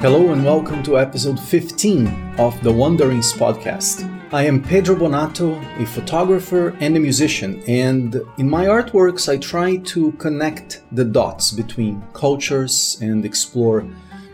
Hello and welcome to episode 15 of the Wanderings podcast. I am Pedro Bonato, a photographer and a musician, and in my artworks I try to connect the dots between cultures and explore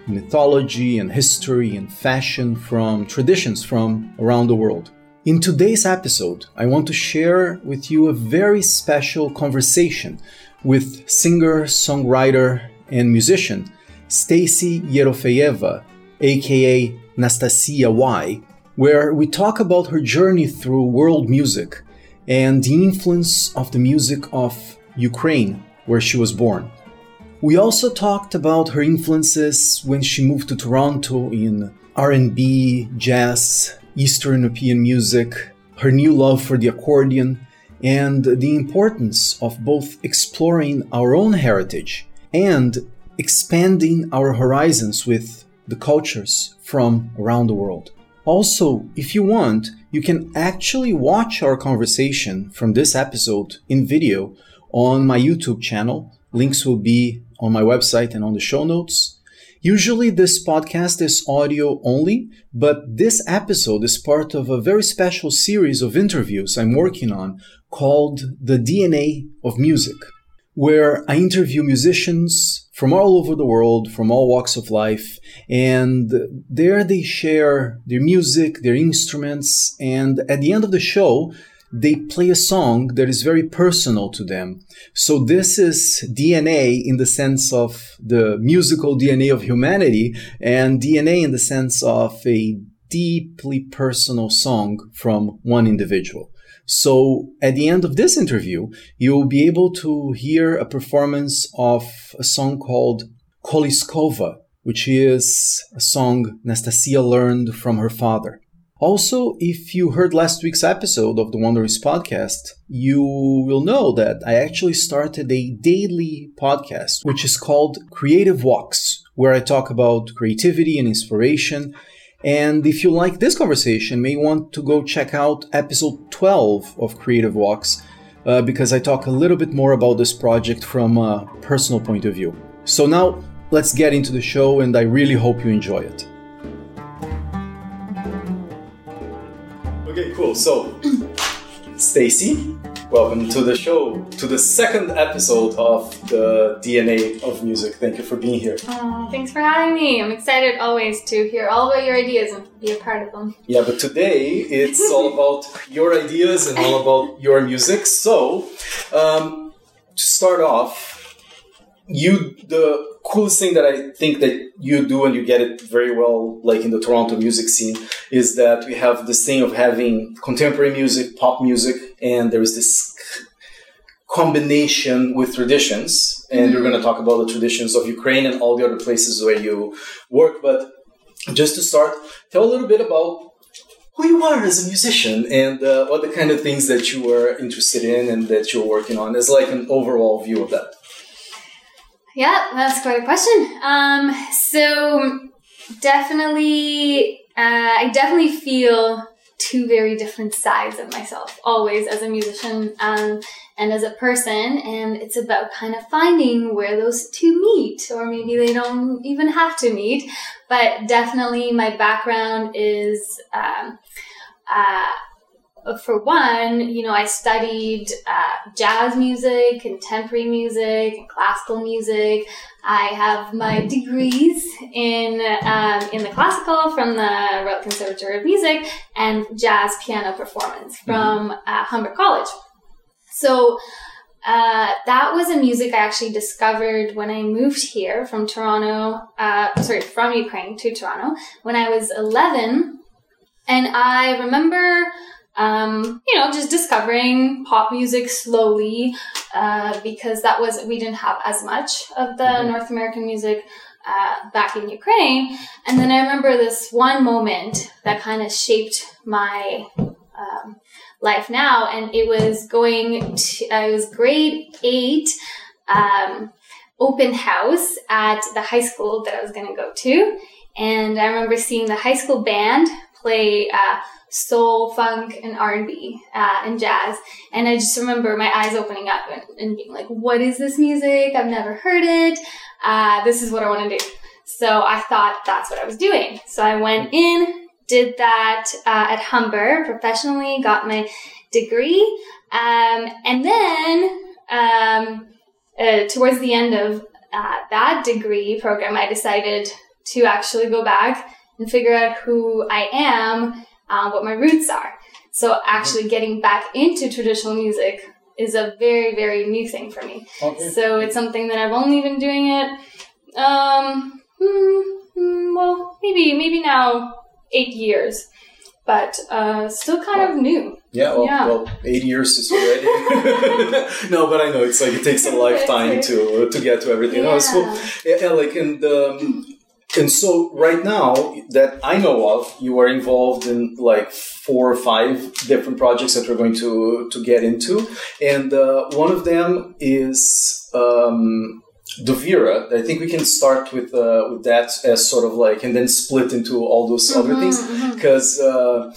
mythology and history and fashion from traditions from around the world. In today's episode, I want to share with you a very special conversation with singer, songwriter, and musician Stacy Yerofeyeva, aka Nastasia Y, where we talk about her journey through world music and the influence of the music of Ukraine, where she was born. We also talked about her influences when she moved to Toronto in R&B, jazz, Eastern European music, her new love for the accordion, and the importance of both exploring our own heritage and expanding our horizons with the cultures from around the world. Also, if you want, you can actually watch our conversation from this episode in video on my YouTube channel. Links will be on my website and on the show notes. Usually, this podcast is audio only, but this episode is part of a very special series of interviews I'm working on called The DNA of Music, where I interview musicians, from all over the world, from all walks of life. And there they share their music, their instruments, and at the end of the show, they play a song that is very personal to them. So this is DNA in the sense of the musical DNA of humanity and DNA in the sense of a deeply personal song from one individual. So at the end of this interview, you'll be able to hear a performance of a song called Koliskova, which is a song Nastasia learned from her father. Also, if you heard last week's episode of the Wanderers podcast, you will know that I actually started a daily podcast, which is called Creative Walks, where I talk about creativity and inspiration and if you like this conversation, may want to go check out episode 12 of Creative Walks, uh, because I talk a little bit more about this project from a personal point of view. So now let's get into the show, and I really hope you enjoy it. Okay, cool. So, Stacy, Welcome to the show, to the second episode of the DNA of Music. Thank you for being here. Uh, thanks for having me. I'm excited always to hear all about your ideas and be a part of them. Yeah, but today it's all about your ideas and all about your music. So, um, to start off, you the coolest thing that I think that you do and you get it very well, like in the Toronto music scene, is that we have this thing of having contemporary music, pop music, and there is this combination with traditions. And we're going to talk about the traditions of Ukraine and all the other places where you work. But just to start, tell a little bit about who you are as a musician and uh, what the kind of things that you were interested in and that you're working on as like an overall view of that. Yeah, that's quite a question. Um, so definitely, uh, I definitely feel two very different sides of myself always as a musician um, and as a person and it's about kind of finding where those two meet or maybe they don't even have to meet but definitely my background is um, uh, for one, you know, I studied uh, jazz music, contemporary music, and classical music. I have my degrees in um, in the classical from the Royal Conservatory of Music and jazz piano performance mm-hmm. from uh, Humber College. So uh, that was a music I actually discovered when I moved here from Toronto, uh, sorry, from Ukraine to Toronto when I was 11. And I remember um, you know, just discovering pop music slowly uh, because that was we didn't have as much of the mm-hmm. North American music uh, back in Ukraine. And then I remember this one moment that kind of shaped my um, life now, and it was going to uh, it was grade eight. Um, open house at the high school that I was going to go to. And I remember seeing the high school band play uh, soul, funk, and R and B uh, and jazz. And I just remember my eyes opening up and, and, being like, "What is this music? I've never heard it. Uh, this is what I want to do." So I thought that's what I was doing. So I went in, did that uh, at Humber professionally, got my degree, um, and then um, uh, towards the end of uh, that degree program, I decided to actually go back and figure out who I am, uh, what my roots are. So actually getting back into traditional music is a very, very new thing for me. Okay. So it's something that I've only been doing it, um, hmm, hmm, well, maybe, maybe now eight years, but uh, still kind of new. Yeah, well, yeah. well, eight years is already. no, but I know it's like it takes a lifetime to to get to everything. Yeah. No, it's cool. Yeah, like and um, and so right now that I know of, you are involved in like four or five different projects that we're going to to get into, and uh, one of them is um, Dovira. I think we can start with uh, with that as sort of like, and then split into all those mm-hmm, other things because mm-hmm. uh,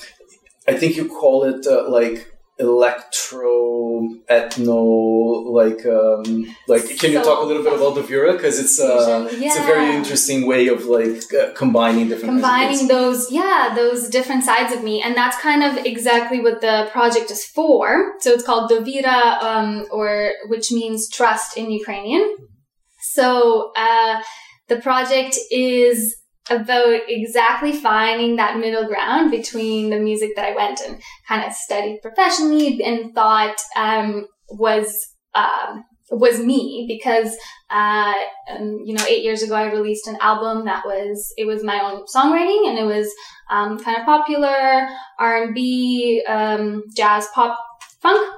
I think you call it uh, like electro ethno like um like can so you talk a little bit about Dovira because it's uh yeah. it's a very interesting way of like uh, combining different combining those yeah those different sides of me and that's kind of exactly what the project is for. So it's called Dovira um or which means trust in Ukrainian. So uh the project is about exactly finding that middle ground between the music that I went and kind of studied professionally and thought um, was um, was me because uh, um, you know eight years ago I released an album that was it was my own songwriting and it was um, kind of popular R and B um, jazz pop funk.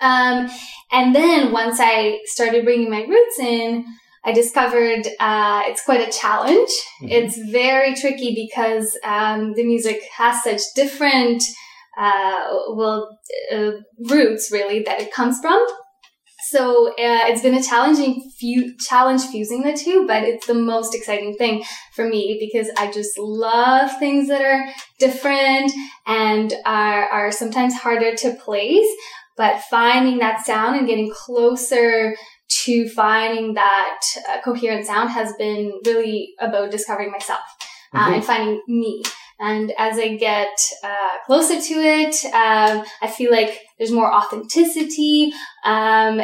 Um, and then once I started bringing my roots in I discovered uh, it's quite a challenge. Mm-hmm. It's very tricky because um, the music has such different, uh, well, uh, roots really that it comes from. So uh, it's been a challenging fu- challenge fusing the two, but it's the most exciting thing for me because I just love things that are different and are, are sometimes harder to place. But finding that sound and getting closer to finding that uh, coherent sound has been really about discovering myself uh, mm-hmm. and finding me. And as I get uh, closer to it, um, I feel like there's more authenticity um,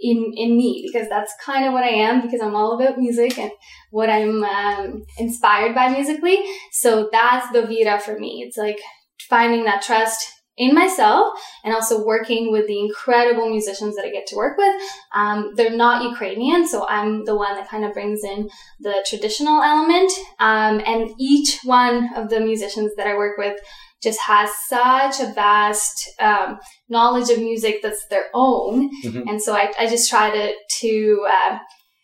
in in me because that's kind of what I am because I'm all about music and what I'm um, inspired by musically. So that's Dovira for me. It's like finding that trust in myself and also working with the incredible musicians that I get to work with. Um, they're not Ukrainian, so I'm the one that kind of brings in the traditional element. Um, and each one of the musicians that I work with just has such a vast um, knowledge of music that's their own. Mm-hmm. And so I, I, just try to, to uh,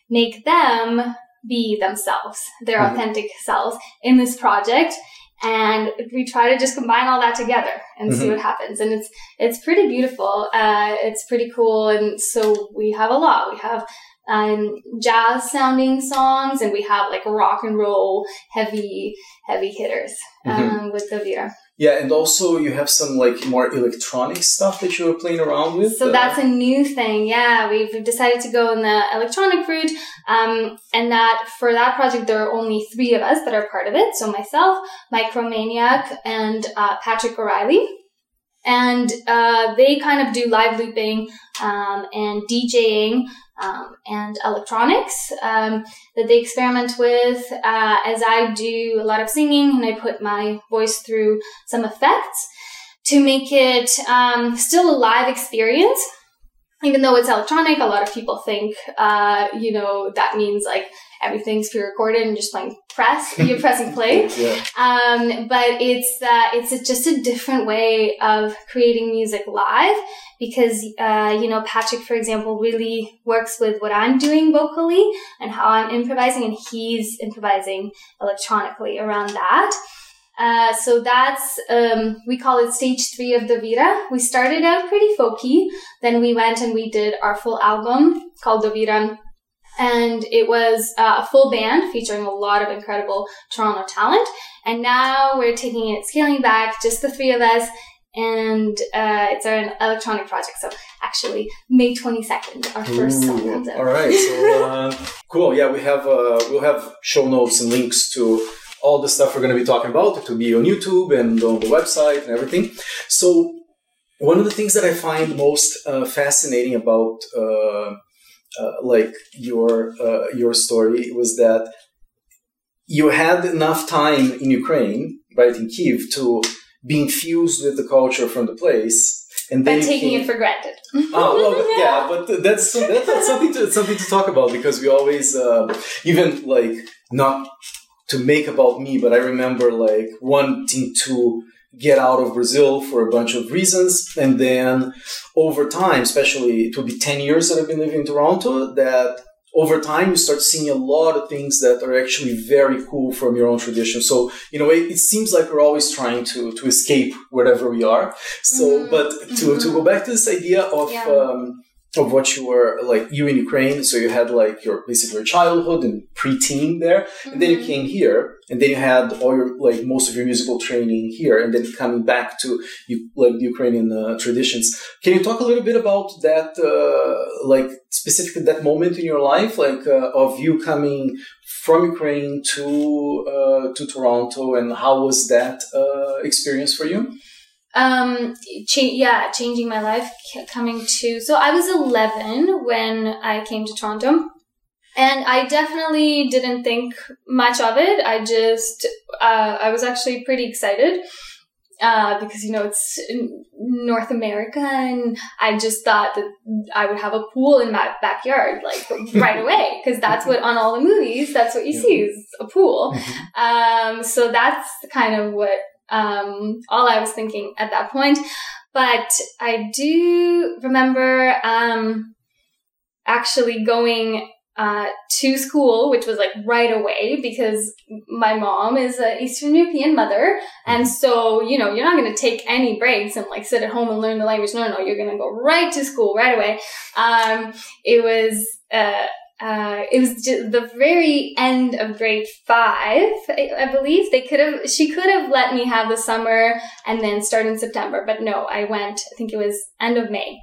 make them be themselves, their mm-hmm. authentic selves in this project and we try to just combine all that together and mm-hmm. see what happens and it's it's pretty beautiful uh, it's pretty cool and so we have a lot we have um, jazz sounding songs and we have like rock and roll heavy heavy hitters mm-hmm. um, with Dovira. Yeah, and also you have some like more electronic stuff that you were playing around with. So uh, that's a new thing. Yeah, we've decided to go in the electronic route, um, and that for that project there are only three of us that are part of it. So myself, Micromaniac, and uh, Patrick O'Reilly and uh, they kind of do live looping um, and DJing um, and electronics um, that they experiment with. Uh, as I do a lot of singing and I put my voice through some effects to make it um, still a live experience. Even though it's electronic, a lot of people think, uh, you know, that means like everything's pre-recorded and just playing press, you're pressing play. yeah. um, but it's uh, it's a, just a different way of creating music live because uh, you know Patrick, for example, really works with what I'm doing vocally and how I'm improvising, and he's improvising electronically around that. Uh, so that's um, we call it stage three of Dovira. We started out pretty folky, then we went and we did our full album called Dovira and it was uh, a full band featuring a lot of incredible Toronto talent. And now we're taking it, scaling back, just the three of us, and uh, it's our electronic project. So actually, May 22nd, our first Ooh, song comes out. All right, so uh, Cool. Yeah, we have uh, we'll have show notes and links to all the stuff we're going to be talking about. It will be on YouTube and on the website and everything. So one of the things that I find most uh, fascinating about uh, like your uh, your story was that you had enough time in Ukraine, right in Kiev, to be infused with the culture from the place. And then taking came... it for granted. oh, well, yeah, but that's, that's something to something to talk about because we always uh, even like not to make about me, but I remember like wanting to get out of Brazil for a bunch of reasons. And then over time, especially it will be 10 years that I've been living in Toronto, that over time you start seeing a lot of things that are actually very cool from your own tradition. So, you know, it, it seems like we're always trying to, to escape wherever we are. So, mm-hmm. but to, mm-hmm. to go back to this idea of, yeah. um, of what you were like you in Ukraine. So you had like your basically your childhood and preteen there, mm-hmm. and then you mm-hmm. came here, and then you had all your like most of your musical training here, and then coming back to you like the Ukrainian uh, traditions. Can you talk a little bit about that, uh, like specifically that moment in your life, like uh, of you coming from Ukraine to uh, to Toronto, and how was that uh, experience for you? Um cha- yeah changing my life coming to so i was 11 when i came to toronto and i definitely didn't think much of it i just uh, i was actually pretty excited uh, because you know it's North America, and I just thought that I would have a pool in my backyard like right away because that's what on all the movies that's what you yeah. see is a pool. Mm-hmm. Um, so that's kind of what um, all I was thinking at that point. But I do remember um, actually going uh, to school, which was like right away because my mom is an Eastern European mother. And so, you know, you're not going to take any breaks and like sit at home and learn the language. No, no. You're going to go right to school right away. Um, it was, uh, uh, it was the very end of grade five, I, believe. They could have, she could have let me have the summer and then start in September, but no, I went, I think it was end of May.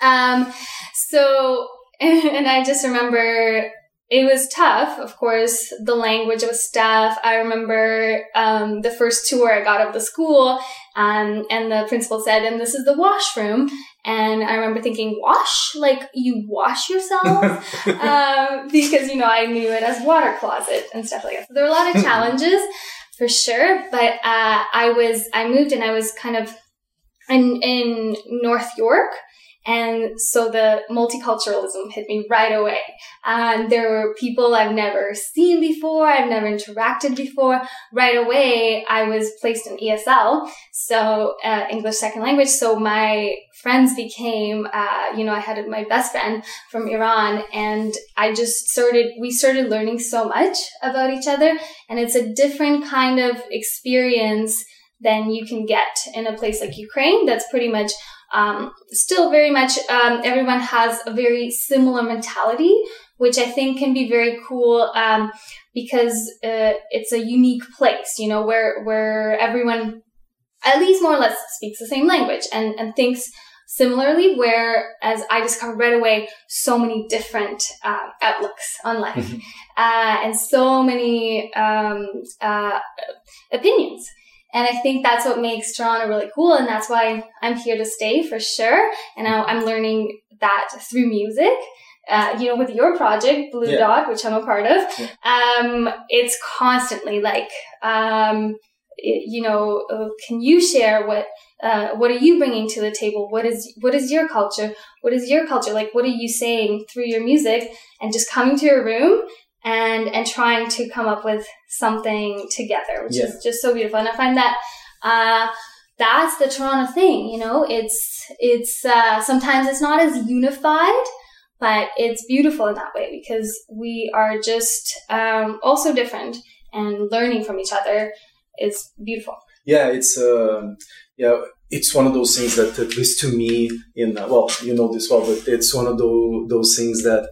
Um, so, and I just remember it was tough, of course. The language was tough. I remember um, the first tour I got of the school, um, and the principal said, "And this is the washroom." And I remember thinking, "Wash? Like you wash yourself?" um, because you know I knew it as water closet and stuff like that. So there were a lot of challenges for sure. But uh, I was I moved and I was kind of in in North York. And so the multiculturalism hit me right away. And there were people I've never seen before, I've never interacted before. Right away, I was placed in ESL, so uh, English second language. So my friends became, uh, you know, I had my best friend from Iran, and I just started, we started learning so much about each other. And it's a different kind of experience than you can get in a place like Ukraine that's pretty much um, still very much um, everyone has a very similar mentality, which I think can be very cool um, because uh, it's a unique place, you know, where where everyone at least more or less speaks the same language and, and thinks similarly. Whereas I discovered right away so many different uh, outlooks on life mm-hmm. uh, and so many um, uh, opinions. And I think that's what makes Toronto really cool. And that's why I'm here to stay for sure. And I'm learning that through music. Uh, you know, with your project, Blue yeah. Dot, which I'm a part of, yeah. um, it's constantly like, um, it, you know, uh, can you share what, uh, what are you bringing to the table? What is, what is your culture? What is your culture? Like, what are you saying through your music? And just coming to your room and and trying to come up with something together, which yeah. is just so beautiful. And I find that uh, that's the Toronto thing. You know, it's it's uh, sometimes it's not as unified, but it's beautiful in that way because we are just um, also different and learning from each other is beautiful. Yeah, it's uh, yeah, it's one of those things that at least to me, in well, you know this well, but it's one of those those things that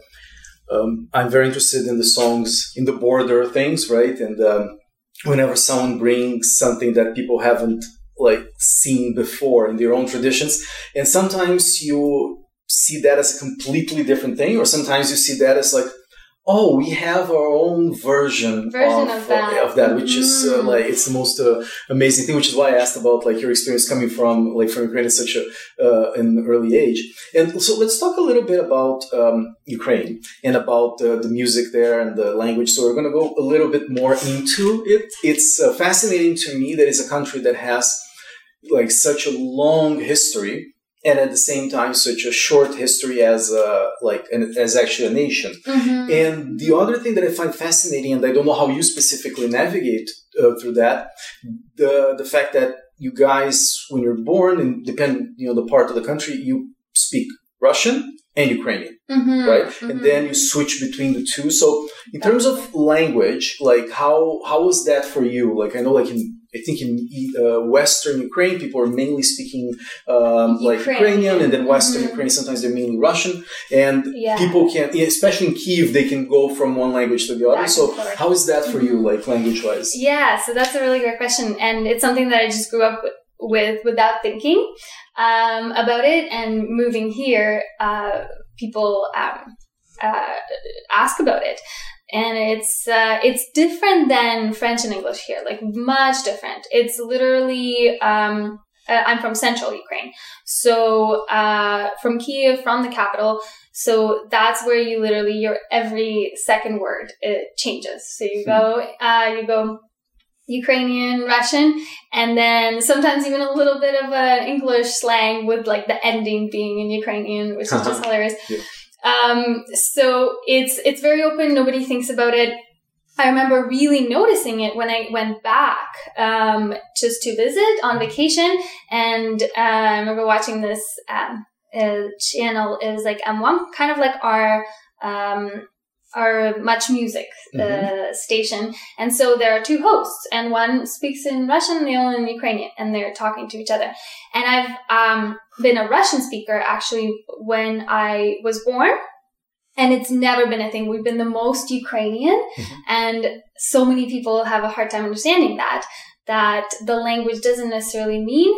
um, I'm very interested in the songs in the border things, right? And um, whenever someone brings something that people haven't like seen before in their own traditions, and sometimes you see that as a completely different thing, or sometimes you see that as like, oh, we have our own version, version of, of that, of that which mm. is uh, mm. like it's the most uh, amazing thing. Which is why I asked about like your experience coming from like from Ukraine at such a uh, an early age. And so let's talk a little bit about um, Ukraine and about the music there and the language. So we're going to go a little bit more into it. It's uh, fascinating to me that it's a country that has like such a long history and at the same time such a short history as a, like an, as actually a nation. Mm-hmm. And the other thing that I find fascinating, and I don't know how you specifically navigate uh, through that, the the fact that you guys, when you're born, and depend you know the part of the country, you speak Russian and Ukrainian, mm-hmm. right? Mm-hmm. And then you switch between the two. So in terms of language, like how how was that for you? Like I know, like in I think in uh, Western Ukraine, people are mainly speaking um, like Ukrainian, and then Western mm-hmm. Ukraine sometimes they're mainly Russian, and yeah. people can, especially in Kiev, they can go from one language to the other. so, how is that for you, like language wise? Yeah, so that's a really great question, and it's something that I just grew up with without thinking um, about it, and moving here, uh, people um, uh, ask about it and it's uh, it's different than French and English here, like much different. It's literally um, uh, I'm from central Ukraine, so uh, from Kiev, from the capital. So that's where you literally your every second word it changes. So you go uh, you go Ukrainian, Russian, and then sometimes even a little bit of an English slang with like the ending being in Ukrainian, which is just hilarious. Yeah. Um, so it's it's very open. Nobody thinks about it. I remember really noticing it when I went back um, just to visit on vacation, and uh, I remember watching this um, uh, channel. It was like M1, kind of like our um, our Much Music uh, mm-hmm. station. And so there are two hosts, and one speaks in Russian and the other in Ukrainian, and they're talking to each other. And I've um, been a Russian speaker actually when I was born. And it's never been a thing. We've been the most Ukrainian, mm-hmm. and so many people have a hard time understanding that, that the language doesn't necessarily mean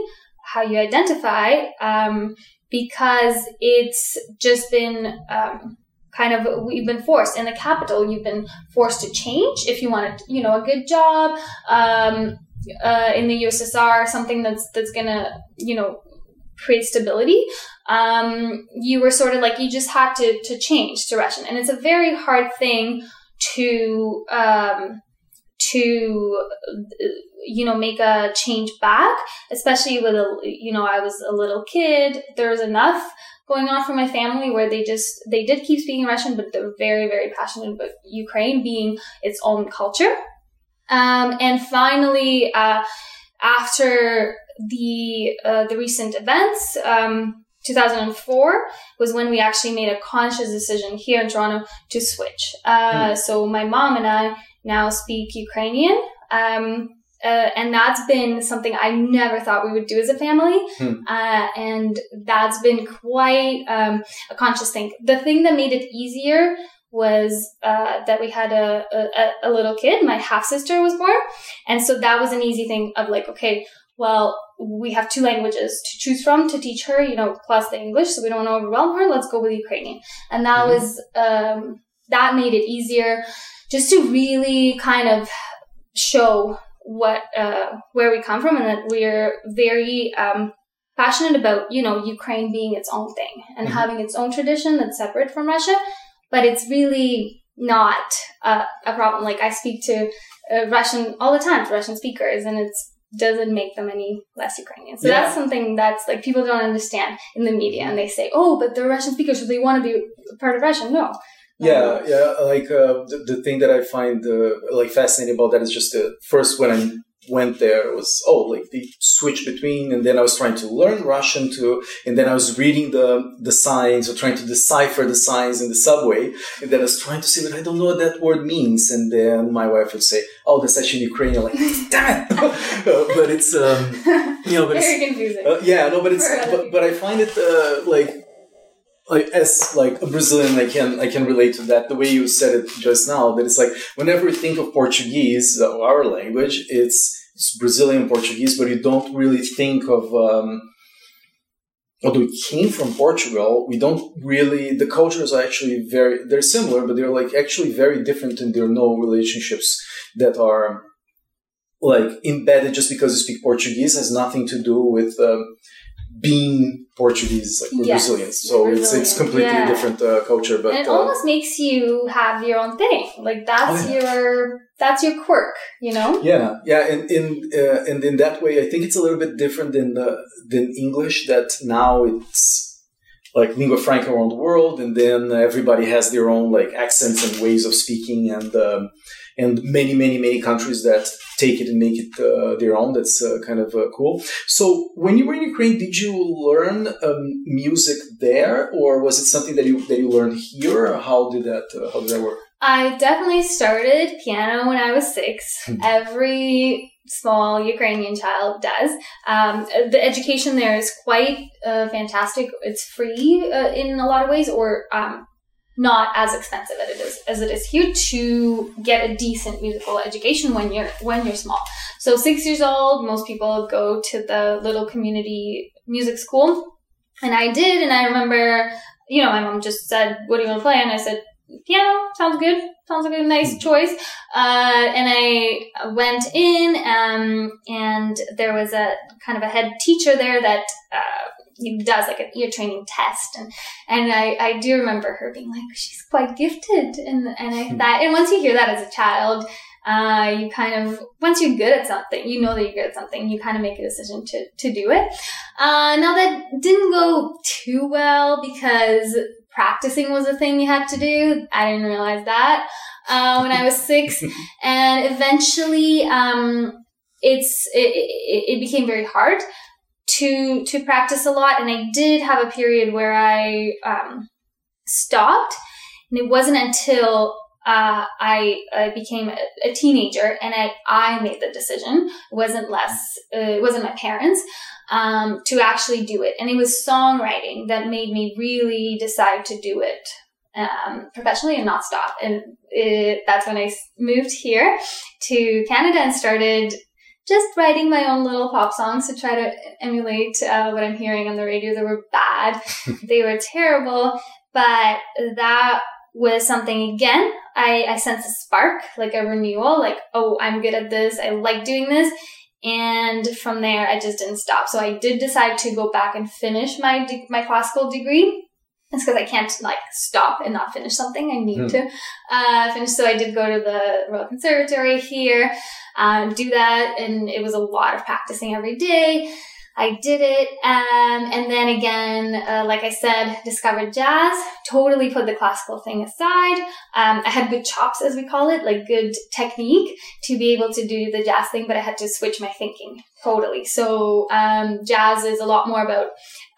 how you identify, um, because it's just been, um, kind of we've been forced. In the capital you've been forced to change if you wanted you know a good job um, uh, in the ussr something that's that's gonna you know create stability. Um, you were sort of like you just had to to change to russian and it's a very hard thing to um, to you know make a change back especially with a you know i was a little kid. There was enough going on for my family where they just they did keep speaking Russian, but they're very very passionate about Ukraine being its own culture. Um, and finally, uh, after the uh, the recent events. Um, 2004 was when we actually made a conscious decision here in Toronto to switch. Uh, mm. So my mom and I now speak Ukrainian. Um, uh, and that's been something I never thought we would do as a family. Hmm. Uh, and that's been quite um, a conscious thing. The thing that made it easier was uh, that we had a, a, a little kid. My half sister was born. And so that was an easy thing of like, okay, well, we have two languages to choose from to teach her, you know, plus the English, so we don't overwhelm her. Let's go with Ukrainian. And that mm-hmm. was, um, that made it easier just to really kind of show what uh, where we come from and that we're very um, passionate about you know Ukraine being its own thing and mm-hmm. having its own tradition that's separate from Russia, but it's really not a, a problem. Like I speak to uh, Russian all the time to Russian speakers, and it's doesn't make them any less Ukrainian. So yeah. that's something that's like people don't understand in the media, and they say, "Oh, but they're Russian speakers, so they want to be part of Russia." No, yeah yeah like uh, the, the thing that i find uh, like fascinating about that is just the first when i went there was oh like the switch between and then i was trying to learn russian too and then i was reading the the signs or trying to decipher the signs in the subway and then i was trying to see but i don't know what that word means and then my wife would say oh that's actually ukrainian. Like damn! It uh, but it's um you know but very confusing. Uh, yeah no but it's but, but i find it uh, like like as like a Brazilian, I can I can relate to that. The way you said it just now, that it's like whenever you think of Portuguese, our language, it's it's Brazilian Portuguese, but you don't really think of um, although we came from Portugal, we don't really, the cultures are actually very, they're similar, but they're like actually very different and there are no relationships that are like embedded just because you speak Portuguese has nothing to do with um, being Portuguese, like we're yes, Brazilians. So it's it's completely yeah. different uh, culture. But and it uh, almost makes you have your own thing. Like that's oh, yeah. your that's your quirk, you know? Yeah, yeah, and in uh, and in that way, I think it's a little bit different than the, than English. That now it's like lingua franca around the world, and then everybody has their own like accents and ways of speaking, and um, and many, many, many countries that take it and make it uh, their own. That's uh, kind of uh, cool. So, when you were in Ukraine, did you learn um, music there, or was it something that you that you learned here? how did that uh, how did that work? I definitely started piano when I was six. Hmm. Every small Ukrainian child does. Um, the education there is quite uh, fantastic. It's free uh, in a lot of ways, or um, not as expensive as it is as it is here to get a decent musical education when you're when you're small. So six years old, most people go to the little community music school, and I did. And I remember, you know, my mom just said, "What do you want to play?" And I said, "Piano sounds good. Sounds like a nice hmm. choice." Uh, and I went in, um, and there was a kind of a head teacher there that. Uh, he does like an ear training test. And and I, I do remember her being like she's quite gifted. And and I hmm. thought and once you hear that as a child uh, you kind of once you're good at something you know that you're good at something you kind of make a decision to to do it. Uh, now that didn't go too well because practicing was a thing you had to do. I didn't realize that uh, when I was six. And eventually um, it's it, it, it became very hard to to practice a lot, and I did have a period where I um, stopped, and it wasn't until uh, I, I became a, a, teenager and I, I made the decision. It wasn't less, uh, it wasn't my parents, um, to actually do it. And it was songwriting that made me really decide to do it, um, professionally and not stop. And it, that's when I moved here to Canada and started just writing my own little pop songs to try to emulate uh, what I'm hearing on the radio. They were bad, they were terrible, but that was something again. I, I sensed a spark, like a renewal, like, oh, I'm good at this. I like doing this. And from there, I just didn't stop. So I did decide to go back and finish my de- my classical degree. It's because I can't like stop and not finish something. I need mm. to uh, finish. So I did go to the Royal Conservatory here, um, do that, and it was a lot of practicing every day. I did it, um, and then again, uh, like I said, discovered jazz. Totally put the classical thing aside. Um, I had good chops, as we call it, like good technique to be able to do the jazz thing, but I had to switch my thinking totally. So um, jazz is a lot more about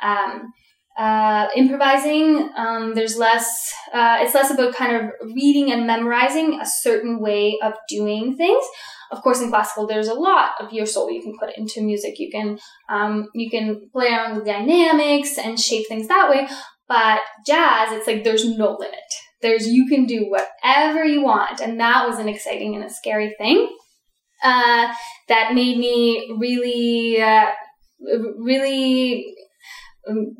um, uh, improvising. Um, there's less. Uh, it's less about kind of reading and memorizing a certain way of doing things. Of course, in classical, there's a lot of your soul you can put into music. You can um, you can play around with dynamics and shape things that way. But jazz, it's like there's no limit. There's you can do whatever you want, and that was an exciting and a scary thing. Uh, that made me really, uh, really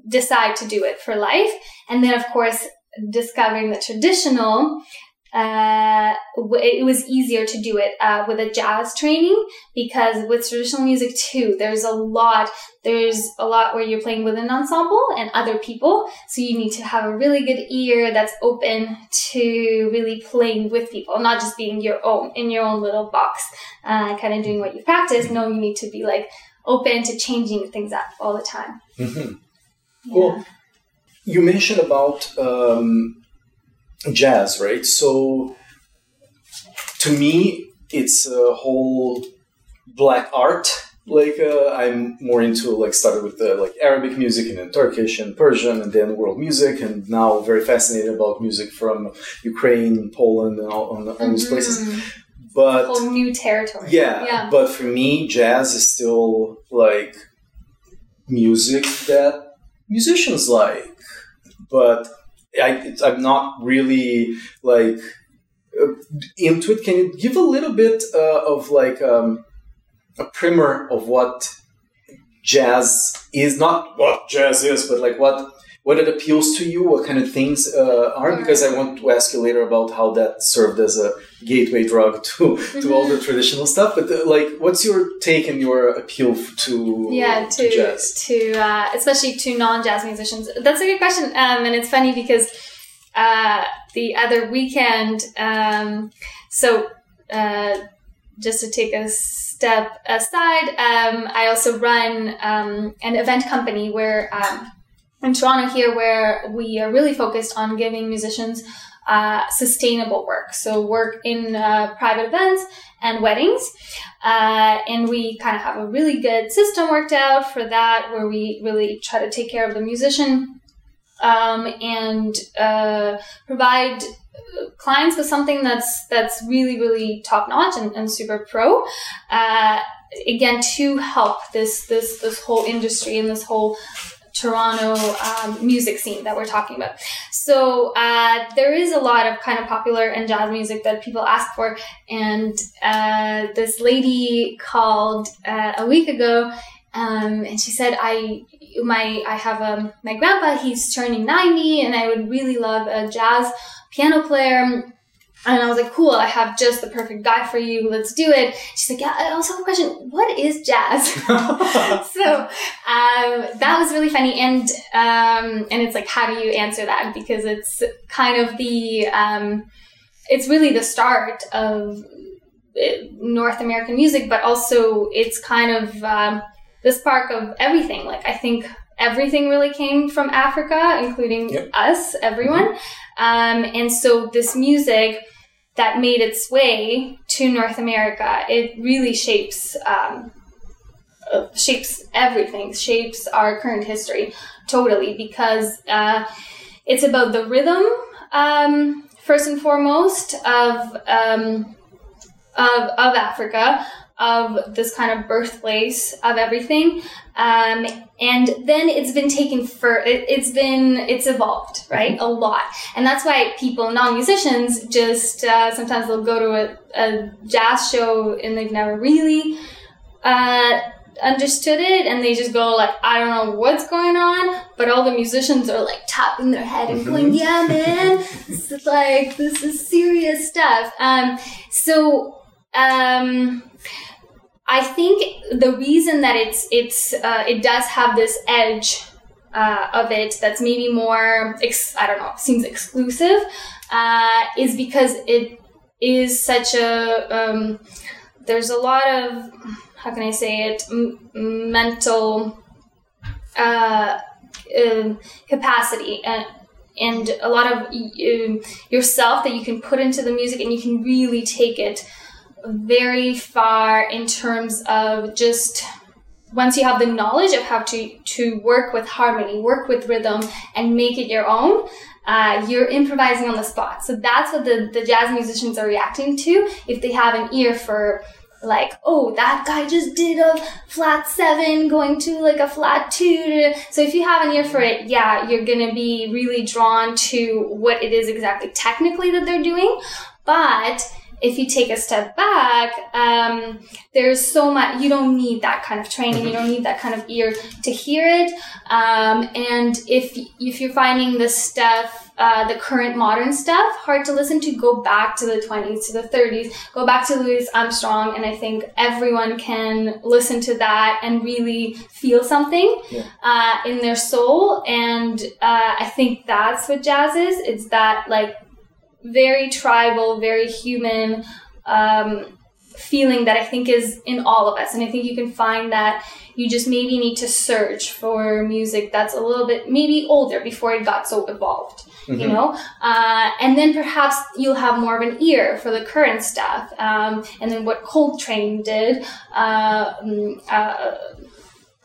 decide to do it for life. And then, of course, discovering the traditional, uh, it was easier to do it uh, with a jazz training because with traditional music too, there's a lot. There's a lot where you're playing with an ensemble and other people, so you need to have a really good ear that's open to really playing with people, not just being your own in your own little box, uh, kind of doing what you practice. No, you need to be like open to changing things up all the time. Mm-hmm. Well, you mentioned about um, jazz, right? So to me, it's a whole black art. Like uh, I'm more into like started with the like Arabic music and then Turkish and Persian and then world music and now very fascinated about music from Ukraine, and Poland, and all, all mm-hmm. these places. But whole new territory. Yeah, yeah. But for me, jazz is still like music that musicians like, but I, I'm not really like uh, into it. Can you give a little bit uh, of like um, a primer of what jazz is not what jazz is, but like what what it appeals to you, what kind of things uh, are. Because I want to ask you later about how that served as a gateway drug to to all the mm-hmm. traditional stuff. But uh, like, what's your take and your appeal to yeah to, to jazz to uh, especially to non jazz musicians? That's a good question, um, and it's funny because uh, the other weekend, um, so. Uh, just to take a step aside, um, I also run um, an event company where um, in Toronto here where we are really focused on giving musicians uh, sustainable work. So work in uh, private events and weddings. Uh, and we kind of have a really good system worked out for that where we really try to take care of the musician um, and uh, provide clients with something that's that's really really top notch and, and super pro uh, again to help this this this whole industry and this whole Toronto um, music scene that we're talking about. So uh, there is a lot of kind of popular and jazz music that people ask for, and uh, this lady called uh, a week ago, um, and she said, "I my I have um, my grandpa. He's turning ninety, and I would really love a jazz piano player." And I was like, cool, I have just the perfect guy for you. Let's do it. She's like, yeah, I also have a question. What is jazz? so um, that was really funny. And um, and it's like, how do you answer that? Because it's kind of the, um, it's really the start of uh, North American music, but also it's kind of um, the spark of everything. Like, I think everything really came from Africa, including yep. us, everyone. Mm-hmm. Um, and so this music, that made its way to North America, it really shapes um, uh, shapes everything, shapes our current history totally because uh, it's about the rhythm um, first and foremost of um, of, of Africa, of this kind of birthplace of everything. Um, and then it's been taken for, it, has been, it's evolved, right? Mm-hmm. A lot. And that's why people, non-musicians, just, uh, sometimes they'll go to a, a, jazz show and they've never really, uh, understood it and they just go like i don't know what's going on but all the musicians are like tapping their head and going mm-hmm. yeah man this is like this is serious stuff um so um I think the reason that it's it's uh, it does have this edge uh, of it that's maybe more ex- I don't know seems exclusive uh, is because it is such a um, there's a lot of how can I say it m- mental uh, um, capacity and and a lot of um, yourself that you can put into the music and you can really take it very far in terms of just once you have the knowledge of how to to work with harmony, work with rhythm, and make it your own, uh, you're improvising on the spot. So that's what the, the jazz musicians are reacting to if they have an ear for like, oh, that guy just did a flat seven going to like a flat two. So if you have an ear for it, yeah, you're gonna be really drawn to what it is exactly technically that they're doing. But if you take a step back, um, there's so much, you don't need that kind of training. You don't need that kind of ear to hear it. Um, and if, if you're finding the stuff, uh, the current modern stuff hard to listen to, go back to the 20s, to the 30s, go back to Louis Armstrong. And I think everyone can listen to that and really feel something, yeah. uh, in their soul. And, uh, I think that's what jazz is. It's that like very tribal, very human um, feeling that I think is in all of us. And I think you can find that you just maybe need to search for music that's a little bit maybe older before it got so evolved. Mm-hmm. You know, uh, and then perhaps you'll have more of an ear for the current stuff, um, and then what Coltrane did uh, mm, uh,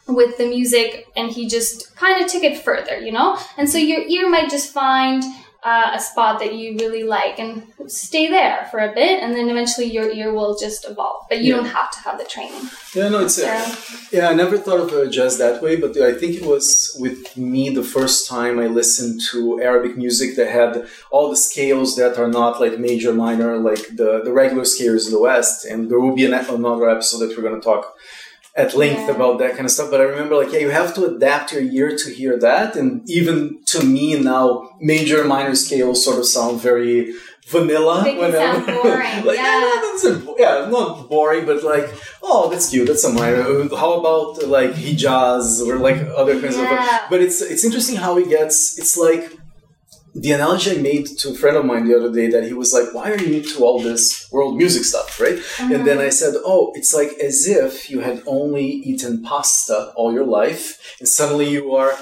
with the music, and he just kind of took it further, you know. And so your ear might just find uh, a spot that you really like and stay there for a bit and then eventually your ear will just evolve but you yeah. don't have to have the training yeah no it's uh, yeah i never thought of uh, jazz that way but i think it was with me the first time i listened to arabic music that had all the scales that are not like major minor like the, the regular scales in the west and there will be an, another episode that we're going to talk at length Yeah. about that kind of stuff. But I remember like, yeah, you have to adapt your ear to hear that. And even to me now, major minor scales sort of sound very vanilla. They can sound boring, like, yeah. no, that's a, yeah, not boring, but like, oh, that's cute. That's a minor. How about uh, like Hijaz or like other kinds Yeah. of. But it's it's interesting how he gets. It's like the analogy I made to a friend of mine the other day that he was like, "Why are you into all this world music stuff?" Right? And then uh-huh. I said, "Oh, it's like as if you had only eaten pasta all your life, and suddenly you are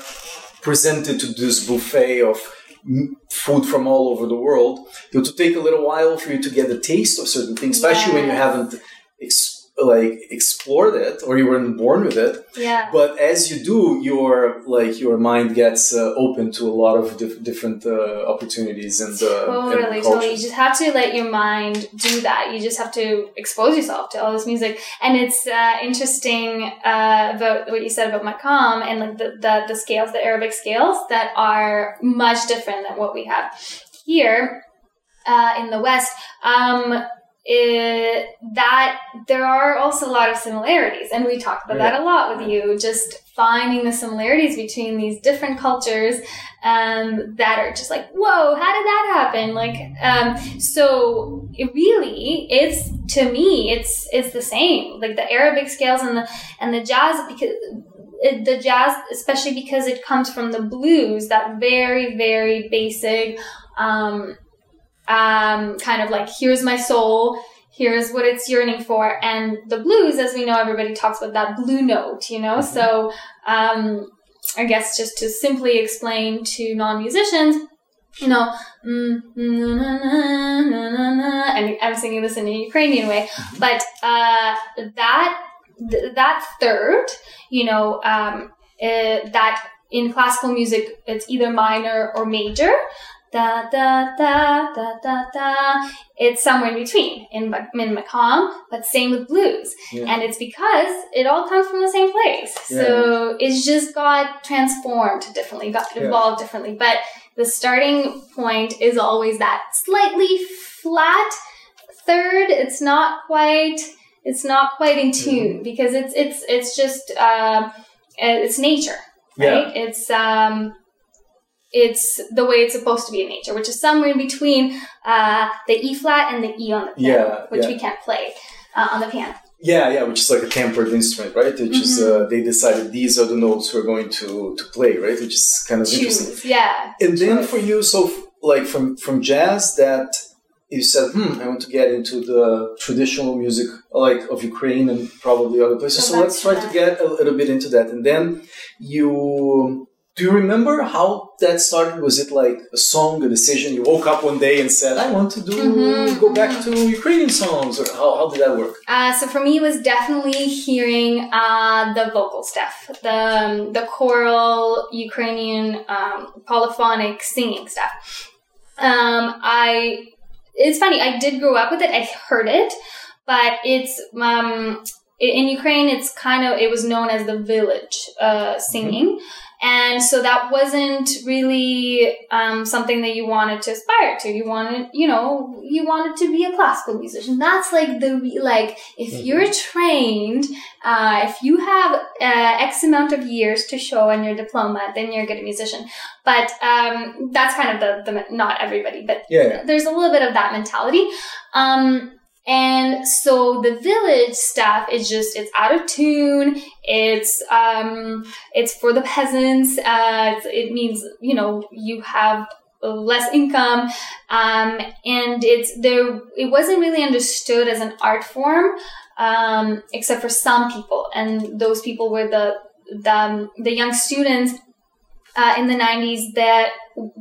presented to this buffet of food from all over the world. It will take a little while for you to get the taste of certain things, especially when you haven't ex- like explored it or you weren't born with it. Yeah. But as you do, your like your mind gets uh, open to a lot of dif- different uh, opportunities and uh, Totally, and totally. You just have to let your mind do that. You just have to expose yourself to all this music. And it's uh, interesting uh, about what you said about Makam and like the, the, the scales, the Arabic scales that are much different than what we have here uh, in the West. Um, it, that there are also a lot of similarities, and we talked about that a lot with you. Just finding the similarities between these different cultures um, that are just like, whoa, how did that happen? Like, um, so it really, it's to me, it's it's the same. Like the Arabic scales and the and the jazz because. It, the jazz, especially because it comes from the blues, that very, very basic, um, um, kind of like, here's my soul, here's what it's yearning for. And the blues, as we know, everybody talks about that blue note, you know? Mhm. So, um, I guess just to simply explain to non-musicians, you know, mm, na, and I'm singing this in a Ukrainian way, but uh, that th- that third, you know, um, uh, that in classical music it's either minor or major. Da da da da da da. It's somewhere in between in in Makam, but same with blues, Yeah. and it's because it all comes from the same place. So it's just got transformed differently, got Yeah. evolved differently. But the starting point is always that slightly flat third. It's not quite. It's not quite in Mm-hmm. tune because it's it's it's just uh, it's nature, right? It's um, it's the way it's supposed to be in nature, which is somewhere in between uh, the E flat and the E on the piano, Yeah, which yeah. we can't play uh, on the piano. Yeah, yeah, which is like a tempered instrument, right? Which is Mm-hmm. uh, they decided these are the notes we're going to to play, right? Which is kind of interesting. Yeah. And then for you, so f- like from from jazz, that you said, hmm, I want to get into the traditional music, like of Ukraine and probably other places. So So, let's try to get a little bit into that. And then you. Do you remember how that started? Was it like a song, a decision? You woke up one day and said, "I want to do Mhm, go back to Ukrainian songs," or how, how did that work? Uh, so for me, it was definitely hearing uh, the vocal stuff, the um, the choral Ukrainian um, polyphonic singing stuff. Um, I it's funny. I did grow up with it. I heard it, but it's um, in Ukraine. It's kind of it was known as the village uh, singing. And so that wasn't really um, something that you wanted to aspire to. You wanted, you know, you wanted to be a classical musician. That's like the like if Mhm. you're trained, uh, if you have uh, X amount of years to show on your diploma, then you're a good musician. But um, that's kind of the, the not everybody, but yeah. there's a little bit of that mentality. Um, and so the village stuff is just it's out of tune. It's um, it's for the peasants. Uh, it means you know you have less income, um, and it's there. It wasn't really understood as an art form, um, except for some people, and those people were the the, the young students uh, in the 90s that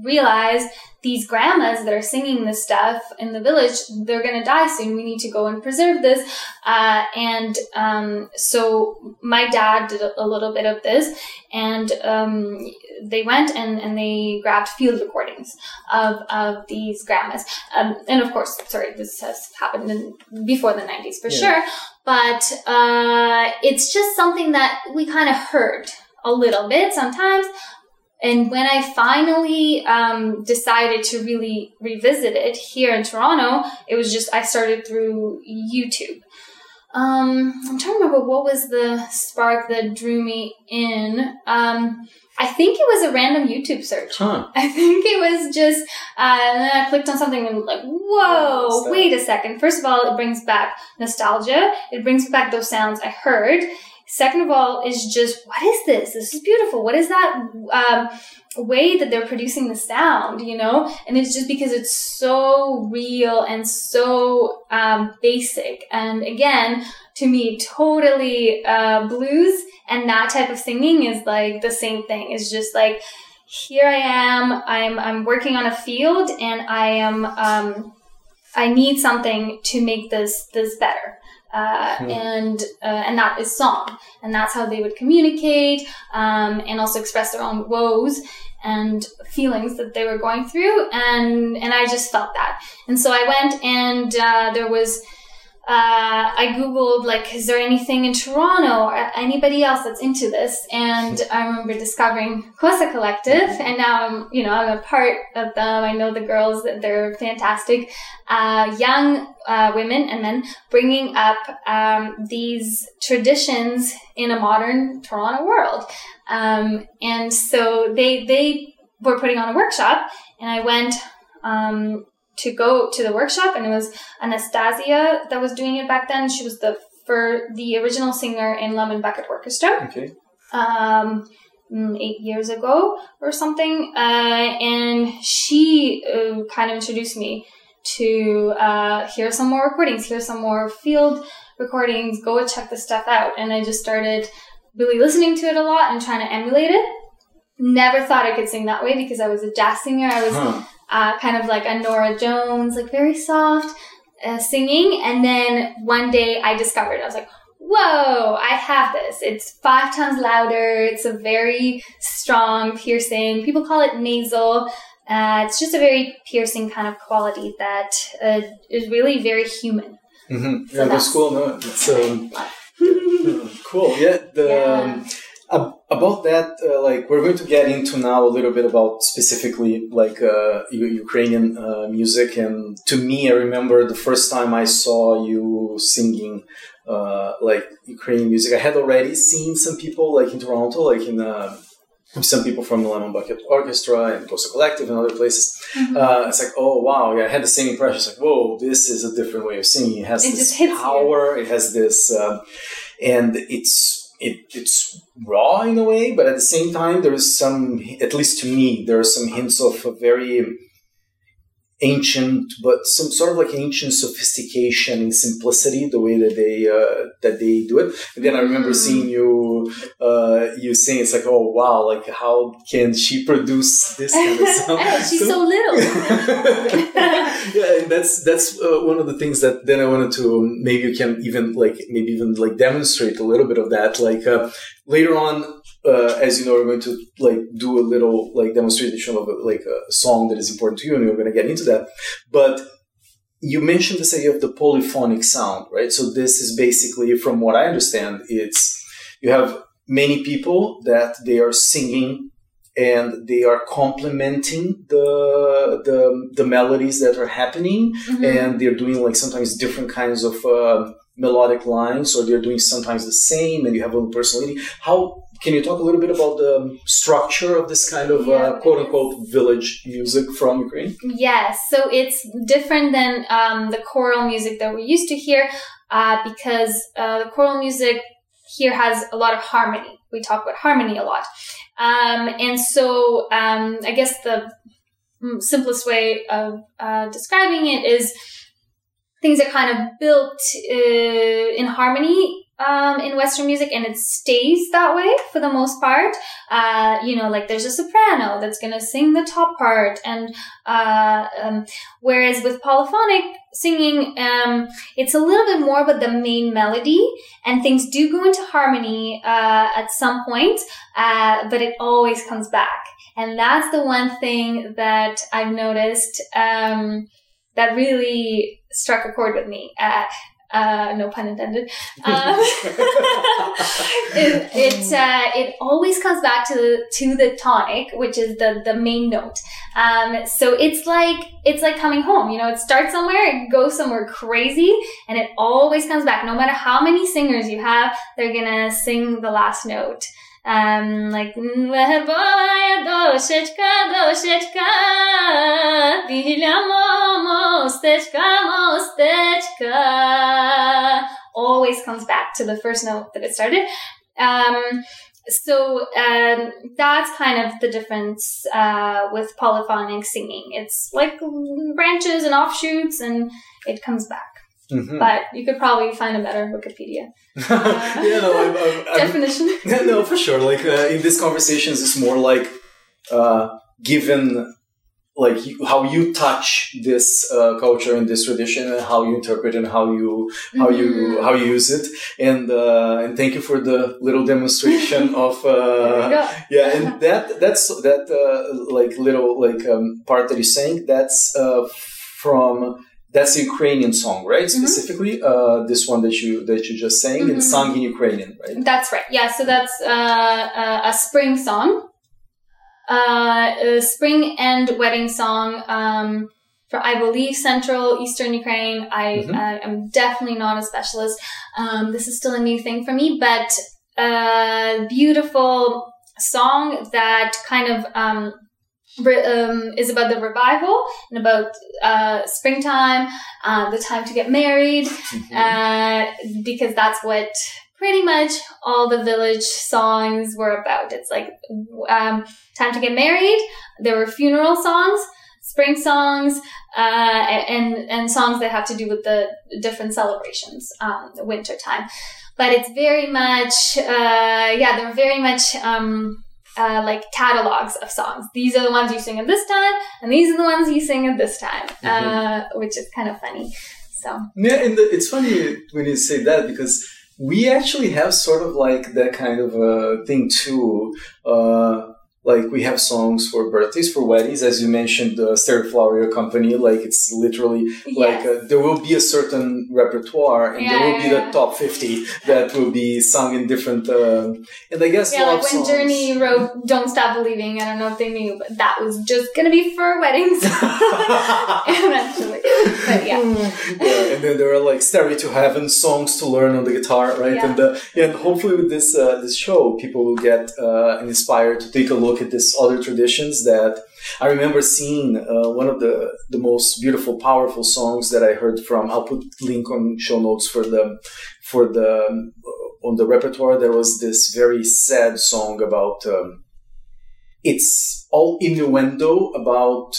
realized these grandmas that are singing this stuff in the village, they're going to die soon. We need to go and preserve this. Uh, and um, so my dad did a, a little bit of this, and um, they went and, and they grabbed field recordings of, of these grandmas. Um, and of course, sorry, this has happened in, before the 90s for Yeah. sure. But uh, it's just something that we kind of heard a little bit sometimes. And when I finally um, decided to really revisit it here in Toronto, it was just I started through YouTube. Um, I'm trying to remember what was the spark that drew me in. Um, I think it was a random YouTube search. Huh. I think it was just, uh, and then I clicked on something and like, whoa, wait a second. First of all, it brings back nostalgia. It brings back those sounds I heard. Second of all, is just, what is this? This is beautiful. What is that um, way that they're producing the sound, you know? And it's just because it's so real and so um, basic. And again, to me, totally uh, blues and that type of singing is like the same thing. It's just like, here I am. I'm I'm working on a field, and I am um, I need something to make this this better. Uh, Hmm. and uh, and that is song, and that's how they would communicate, um, and also express their own woes and feelings that they were going through, and and I just felt that, and so I went and uh, there was. Uh, I googled like, is there anything in Toronto or anybody else that's into this? And I remember discovering Kosa Collective, and now I'm, you know, I'm a part of them. I know the girls; that they're fantastic, uh, young uh, women and men bringing up um, these traditions in a modern Toronto world. Um, and so they they were putting on a workshop, and I went. Um, to go to the workshop, and it was Anastasia that was doing it back then. She was the for the original singer in Lemon Bucket Orchestra Okay. um, mm, eight years ago or something, uh, and she uh, kind of introduced me to uh, hear some more recordings, hear some more field recordings, go check this stuff out, and I just started really listening to it a lot and trying to emulate it. Never thought I could sing that way because I was a jazz singer. I was Huh. Uh, kind of like a Norah Jones, like very soft uh, singing. And then one day I discovered, I was like, whoa, I have this. It's five times louder. It's a very strong, piercing. People call it nasal. Uh, it's just a very piercing kind of quality that uh, is really very human. Mm-hmm. So Yeah, that's that's- cool. No, it's um, cool. Yeah. The Yeah. um, about that, uh, like we're going to get into now a little bit about specifically like uh, Ukrainian uh, music, and to me, I remember the first time I saw you singing. Uh, like Ukrainian music, I had already seen some people like in Toronto, like in uh, some people from the Lemon Bucket Orchestra and Kosa Collective and other places. Uh, it's like, oh wow, yeah, I had the same impression. It's like, whoa, this is a different way of singing. It has It this hits you. power. It has this, um, and it's it, it's raw in a way, but at the same time, there is some, at least to me, there are some hints of a very ancient, but some sort of like ancient sophistication and simplicity, the way that they uh, that they do it. And then I remember Mm. seeing you uh, you saying It's like, oh wow, like how can she produce this kind of sound? She's so little. yeah, and that's that's uh, one of the things that then I wanted to maybe you can even like maybe even like demonstrate a little bit of that. Like uh, later on, uh, as you know, we're going to like do a little like demonstration of a, like a song that is important to you, and we're going to get into that. But you mentioned this idea of the polyphonic sound, right? So this is basically, from what I understand, it's you have many people that they are singing and they are complementing the the, the melodies that are happening Mhm. and they're doing like sometimes different kinds of uh, melodic lines or they're doing sometimes the same and you have a little personality how can you talk a little bit about the structure of this kind of Yeah, uh, quote unquote village music from ukraine Yes, so it's different than um, the choral music that we used to hear uh, because uh, the choral music here has a lot of harmony. We talk about harmony a lot. Um, and so um, I guess the mm, simplest way of uh, describing it is things are kind of built uh, in harmony um, in Western music, and it stays that way for the most part. Uh, you know, like there's a soprano that's to sing the top part, and uh, um, whereas with polyphonic singing, um, it's a little bit more about the main melody, and things do go into harmony uh, at some point, uh, but it always comes back, and that's the one thing that I've noticed um, that really struck a chord with me. Uh, uh, no pun intended. Um, it it, uh, it always comes back to the to the tonic, which is the the main note. Um, so it's like it's like coming home. You know, it starts somewhere, it goes somewhere crazy, and it always comes back. No matter how many singers you have, they're gonna sing the last note. Um, like doshechka doshechka mostechka mostechka always comes back to the first note that it started. Um, so um, that's kind of the difference uh, with polyphonic singing. It's like branches and offshoots, and it comes back. Mm-hmm. But you could probably find a better Wikipedia uh, yeah, no, I'm, I'm, definition. I'm, no, for sure. Like uh, in these conversations, it's more like uh, given like you, how you touch this uh, culture and this tradition and how you interpret and how you how you mm-hmm. how you use it and uh, and thank you for the little demonstration of uh, yeah and that that's that uh, like little like um, part that you're saying that's uh, from that's a Ukrainian song, right? Mm-hmm. Specifically, uh, this one that you that you just sang, mm-hmm. it's sung in Ukrainian, right? That's right. Yeah. So that's uh, a spring song, uh, a spring and wedding song. Um, for I believe Central Eastern Ukraine. I mm-hmm. am definitely not a specialist. Um, this is still a new thing for me, but a uh, beautiful song that kind of um, um, is about the revival and about uh, springtime, uh, the time to get married, mm-hmm. uh, because that's what pretty much all the village songs were about. It's like um, time to get married. There were funeral songs, spring songs, uh, and and songs that have to do with the different celebrations, um, the winter time. But it's very much, uh, yeah, they're very much. Um, uh, like catalogs of songs. These are the ones you sing at this time, and these are the ones you sing at this time, mm-hmm. uh, which is kind of funny. So yeah, and the, it's funny when you say that because we actually have sort of like that kind of a thing too. Uh, like we have songs for birthdays for weddings as you mentioned the Stereo Flower company like it's literally yes. like uh, there will be a certain repertoire and yeah, there will be yeah. the top 50 that will be sung in different uh, and i guess yeah like when songs. journey wrote don't stop believing i don't know if they knew but that was just gonna be for weddings eventually but yeah. yeah and then there are like Stairway to Heaven songs to learn on the guitar right yeah. and uh, yeah, and hopefully with this uh, this show people will get uh, inspired to take a look look at these other traditions that I remember seeing uh, one of the, the most beautiful, powerful songs that I heard from. I'll put link on show notes for the for the uh, on the repertoire. There was this very sad song about. Um, it's all innuendo about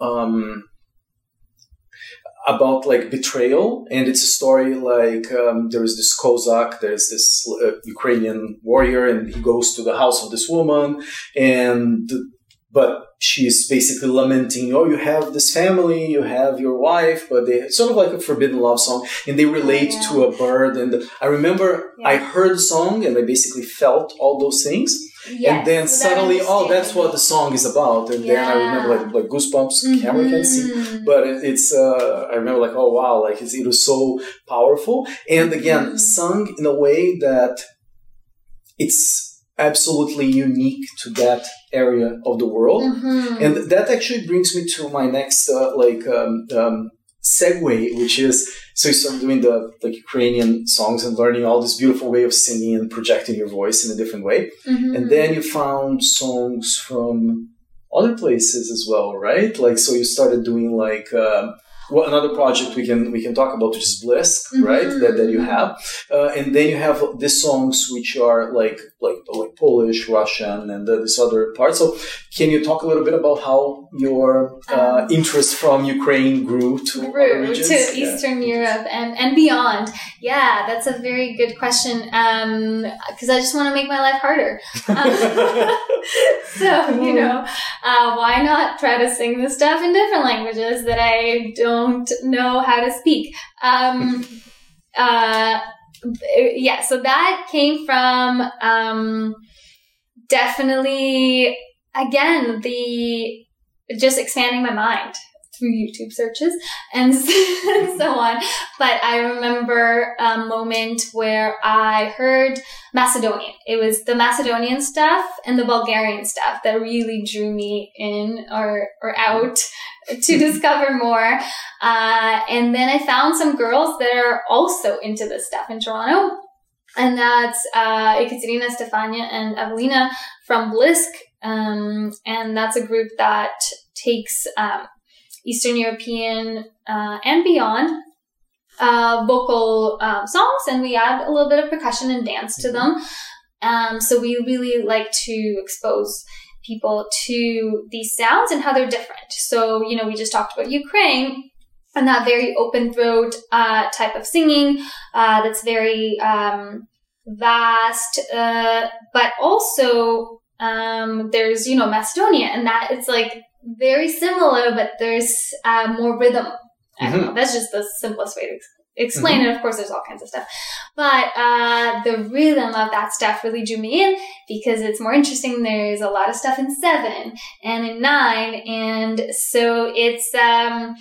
um, about like betrayal and it's a story like um, there's this Cossack, there's this uh, Ukrainian warrior, and he goes to the house of this woman, and but she's basically lamenting, oh, you have this family, you have your wife, but they sort of like a forbidden love song, and they relate oh, yeah. to a bird. And I remember yeah. I heard the song, and I basically felt all those things Yes, and then suddenly, oh, that's what the song is about. And yeah. then I remember like, like goosebumps, mm-hmm. camera can see, mm-hmm. but it, it's, uh, I remember like, oh wow, like it was so powerful. And again, mm-hmm. sung in a way that it's absolutely unique to that area of the world. Mm-hmm. And that actually brings me to my next, uh, like, um, um, segue, which is so you start doing the like Ukrainian songs and learning all this beautiful way of singing and projecting your voice in a different way, mm-hmm. and then you found songs from other places as well, right? Like so you started doing like. Um, well, another project we can we can talk about which is Bliss, mm-hmm. right? That, that you have, uh, and then you have these songs which are like like like Polish, Russian, and uh, this other part. So, can you talk a little bit about how your uh, um, interest from Ukraine grew to grew to yeah. Eastern Europe and and beyond? Yeah, that's a very good question. Because um, I just want to make my life harder. Um, so you know, uh, why not try to sing the stuff in different languages that I don't know how to speak? Um, uh, yeah, so that came from um, definitely again the just expanding my mind through YouTube searches and so on. But I remember a moment where I heard Macedonian. It was the Macedonian stuff and the Bulgarian stuff that really drew me in or, or out to discover more. Uh, and then I found some girls that are also into this stuff in Toronto. And that's uh, Ekaterina, Stefania, and Evelina from Blisk. Um, and that's a group that takes um, Eastern European uh, and beyond uh, vocal um, songs, and we add a little bit of percussion and dance to them. Um, so we really like to expose people to these sounds and how they're different. So, you know, we just talked about Ukraine and that very open throat uh, type of singing uh, that's very um, vast, uh, but also um, there's, you know, Macedonia and that it's like very similar, but there's uh, more rhythm. I don't mm-hmm. know. That's just the simplest way to ex- explain mm-hmm. it. Of course, there's all kinds of stuff, but uh, the rhythm of that stuff really drew me in because it's more interesting. There's a lot of stuff in seven and in nine, and so it's um,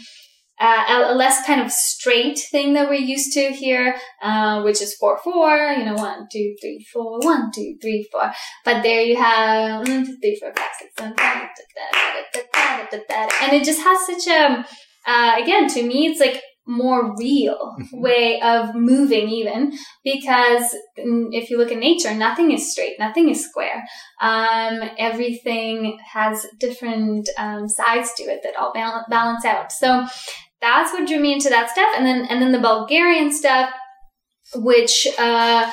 uh, a, less kind of straight thing that we're used to here, uh, which is four four. You know, one two three four, one two three four. But there you have one two three four five six seven, and it just has such a. Uh, again, to me, it's like more real way of moving even because if you look at nature nothing is straight nothing is square um, everything has different um, sides to it that all balance out so that's what drew me into that stuff. And then, and then the Bulgarian stuff, which, uh,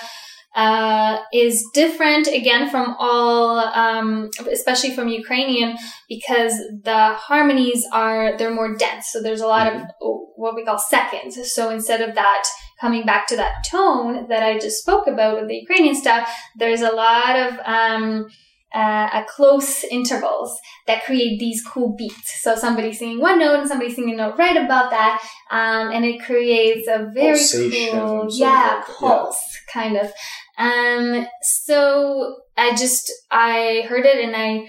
uh, is different again from all, um, especially from Ukrainian, because the harmonies are they're more dense. So there's a lot mm-hmm. of what we call seconds. So instead of that coming back to that tone that I just spoke about with the Ukrainian stuff, there's a lot of um, uh, close intervals that create these cool beats. So somebody singing one note and somebody singing a note right above that, um, and it creates a very Pulsation cool, yeah, pulse yeah. kind of. Um, so I just I heard it and I.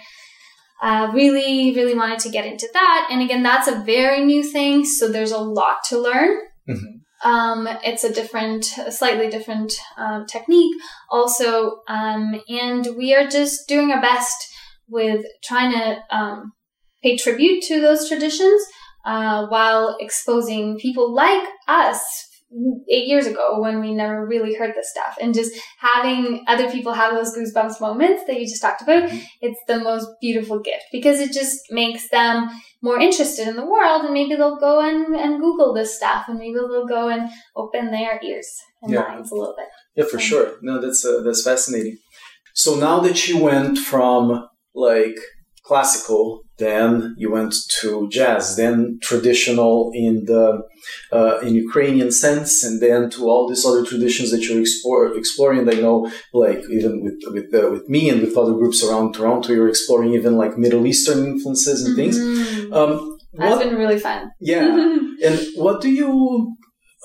Uh, really, really wanted to get into that. And again, that's a very new thing. So there's a lot to learn. Mm-hmm. Um, it's a different, a slightly different um, technique also. Um, and we are just doing our best with trying to um, pay tribute to those traditions uh, while exposing people like us eight years ago when we never really heard this stuff and just having other people have those goosebumps moments that you just talked about mm-hmm. it's the most beautiful gift because it just makes them more interested in the world and maybe they'll go and, and google this stuff and maybe they'll go and open their ears and yeah. minds a little bit yeah for sure no that's uh, that's fascinating so now that you went from like classical then you went to jazz, then traditional in the uh, in Ukrainian sense, and then to all these other traditions that you're explore, exploring. I know, like even with with uh, with me and with other groups around Toronto, you're exploring even like Middle Eastern influences and things. Mm-hmm. Um, That's been really fun. Yeah, and what do you,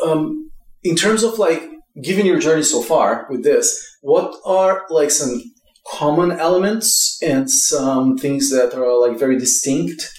um, in terms of like, given your journey so far with this, what are like some common elements and some things that are like very distinct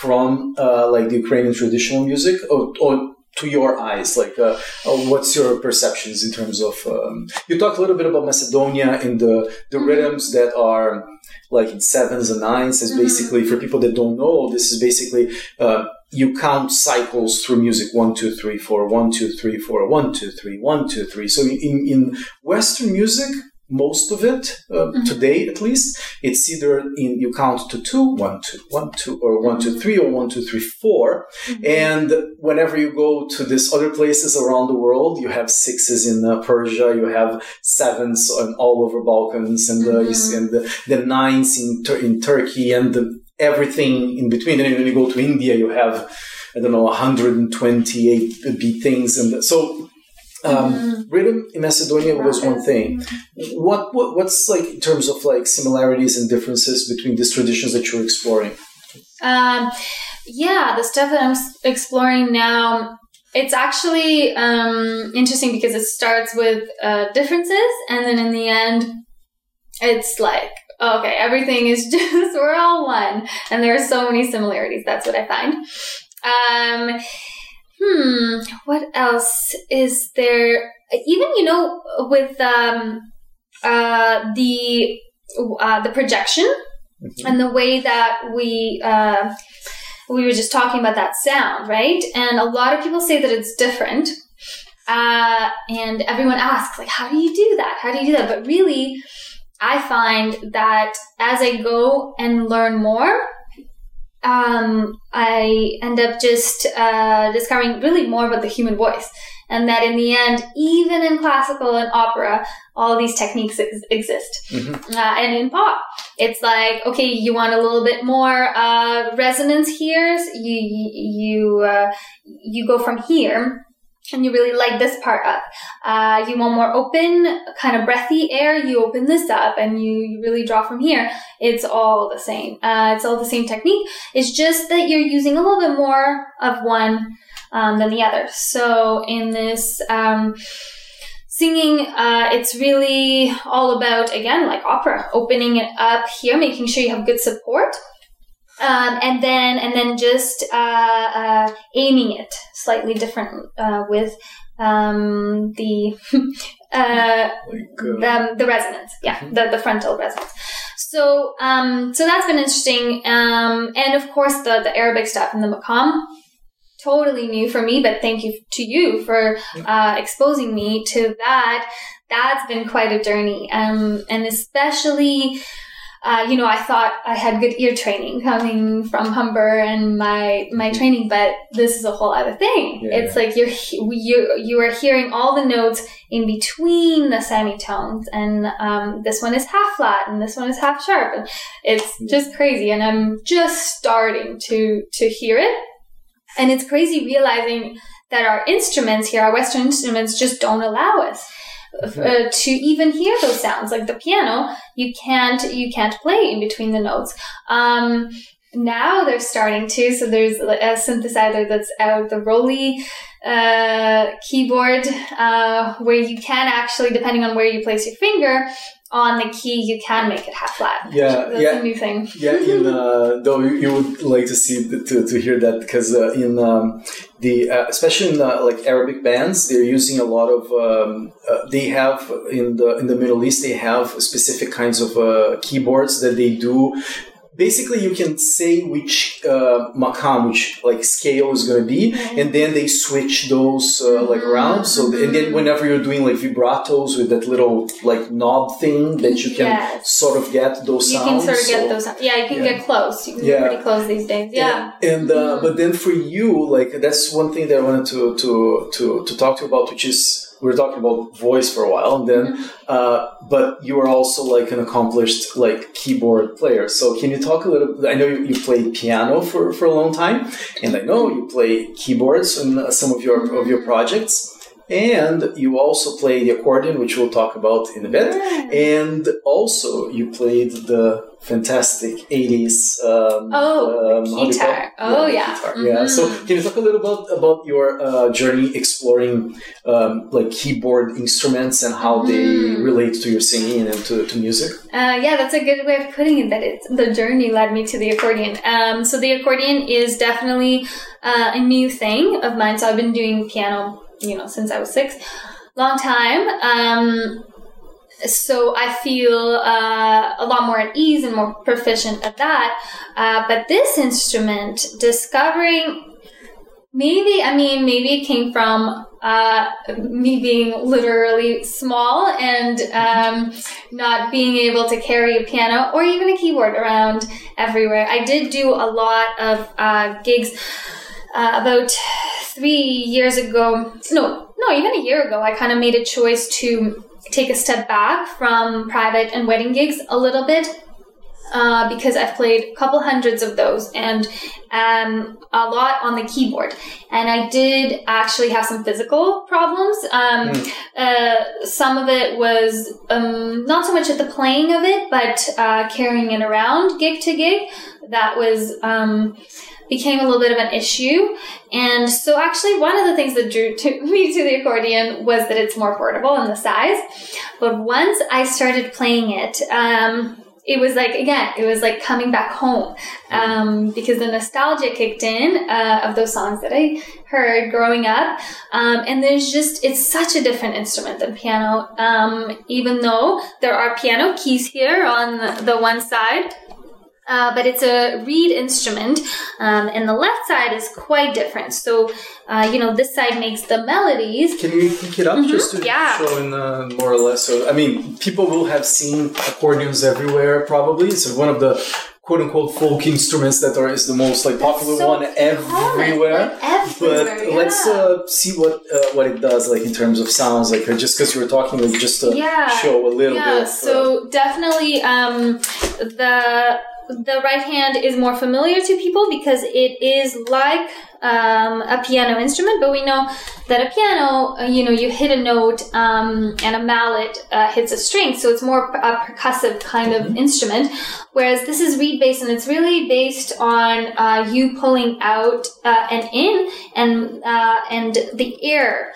from uh, like the Ukrainian traditional music or, or to your eyes like uh, uh, what's your perceptions in terms of um, you talked a little bit about Macedonia and the the mm-hmm. rhythms that are like in sevens and nines is mm-hmm. basically for people that don't know this is basically uh, you count cycles through music one two three four one two three four one two three one two three so in in Western music most of it uh, mm-hmm. today at least it's either in you count to two one two one two or one two three or one two three four. Mm-hmm. and whenever you go to these other places around the world you have sixes in uh, persia you have sevens on all over balkans and, uh, mm-hmm. and the, the nines in, in turkey and the, everything in between and when you go to india you have I don't know, 128 beat things. And so um, mm-hmm. Rhythm in Macedonia was one thing. What, what what's like in terms of like similarities and differences between these traditions that you're exploring? Um, yeah, the stuff that I'm exploring now, it's actually um, interesting because it starts with uh, differences, and then in the end, it's like okay, everything is just we're all one, and there are so many similarities. That's what I find. Um, hmm, what else is there? Even you know, with um, uh, the uh, the projection mm-hmm. and the way that we uh, we were just talking about that sound, right? And a lot of people say that it's different. Uh, and everyone asks, like, how do you do that? How do you do that? But really, I find that as I go and learn more, um, I end up just uh, discovering really more about the human voice. And that in the end, even in classical and opera, all these techniques ex- exist. Mm-hmm. Uh, and in pop, it's like, okay, you want a little bit more uh, resonance here. You you uh, you go from here and you really light this part up. Uh, you want more open, kind of breathy air, you open this up and you, you really draw from here. It's all the same. Uh, it's all the same technique. It's just that you're using a little bit more of one um, than the other. So in this um, singing, uh, it's really all about, again, like opera, opening it up here, making sure you have good support. Um, and then and then just uh, uh, aiming it slightly different uh, with um, the uh, the the resonance, yeah, mm-hmm. the the frontal resonance. So um, so that's been interesting, um, and of course the the Arabic stuff in the maqam. Totally new for me, but thank you to you for uh, exposing me to that. That's been quite a journey, um, and especially uh, you know, I thought I had good ear training coming from Humber and my my training, but this is a whole other thing. Yeah, it's like you're you you are hearing all the notes in between the semitones, and um, this one is half flat and this one is half sharp, and it's yeah. just crazy. And I'm just starting to to hear it, and it's crazy realizing that our instruments here, our Western instruments, just don't allow us uh, to even hear those sounds. Like the piano, you can't you can't play in between the notes. Um, now they're starting to. So there's a synthesizer that's out, the ROLI uh, keyboard, uh, where you can actually, depending on where you place your finger, on the key, you can make it half flat. Yeah, that's yeah, a new thing. yeah, in uh, though you, you, would like to see to, to hear that because uh, in um, the uh, especially in uh, like Arabic bands, they're using a lot of um, uh, they have in the in the Middle East they have specific kinds of uh, keyboards that they do basically you can say which uh, maqam, which like scale is going to be, mm-hmm. and then they switch those uh, like around. So and then whenever you're doing like vibratos with that little like knob thing that you can yes. sort of get those you sounds. You can sort of get so, those. Yeah, you can yeah. get close. You can yeah. get pretty close these days. Yeah. And, and uh, mm-hmm. but then for you, like that's one thing that I wanted to to to to talk to you about, which is we were talking about voice for a while, and then, mm-hmm. uh, but you are also like an accomplished like keyboard player. So can you talk a little? I know you, you played piano for, for a long time, and I know you play keyboards in some of your of your projects. And you also play the accordion, which we'll talk about in a bit. And also, you played the fantastic 80s um, oh um, keytar oh yeah, yeah. Keytar. Mm-hmm. yeah so can you talk a little about about your uh, journey exploring um, like keyboard instruments and how mm. they mm-hmm. relate to your singing and to, to music uh, yeah that's a good way of putting it that it's the journey led me to the accordion um, so the accordion is definitely uh, a new thing of mine so i've been doing piano you know since i was six long time um, so I feel uh, a lot more at ease and more proficient at that. Uh, but this instrument, discovering maybe, I mean, maybe it came from uh, me being literally small and um, not being able to carry a piano or even a keyboard around everywhere. I did do a lot of uh, gigs. Uh, about three years ago, no, no, even a year ago, I kind of made a choice to take a step back from private and wedding gigs a little bit uh, because I've played a couple hundreds of those and um, a lot on the keyboard. And I did actually have some physical problems. Um, mm. uh, some of it was um, not so much at the playing of it, but uh, carrying it around gig to gig. That was um, became a little bit of an issue. And so actually one of the things that drew to me to the accordion was that it's more portable in the size. But once I started playing it, um, it was like again, it was like coming back home um, because the nostalgia kicked in uh, of those songs that I heard growing up. Um, and there's just it's such a different instrument than piano. Um, even though there are piano keys here on the, the one side, uh, but it's a reed instrument, um, and the left side is quite different. So, uh, you know, this side makes the melodies. Can you pick it up just to yeah. show in uh, more or less? So, I mean, people will have seen accordions everywhere, probably. It's one of the quote unquote folk instruments that are is the most like popular so one everywhere. Like everywhere, but yeah. let's uh, see what uh, what it does like in terms of sounds. Like uh, just because you were talking, like just to Yeah. show a little yeah, bit. Of, uh, so definitely um, the the right hand is more familiar to people because it is like um, a piano instrument, but we know that a piano, uh, you know, you hit a note um, and a mallet uh, hits a string, so it's more a percussive kind of instrument. Whereas this is reed based, and it's really based on uh, you pulling out uh, and in, and uh, and the air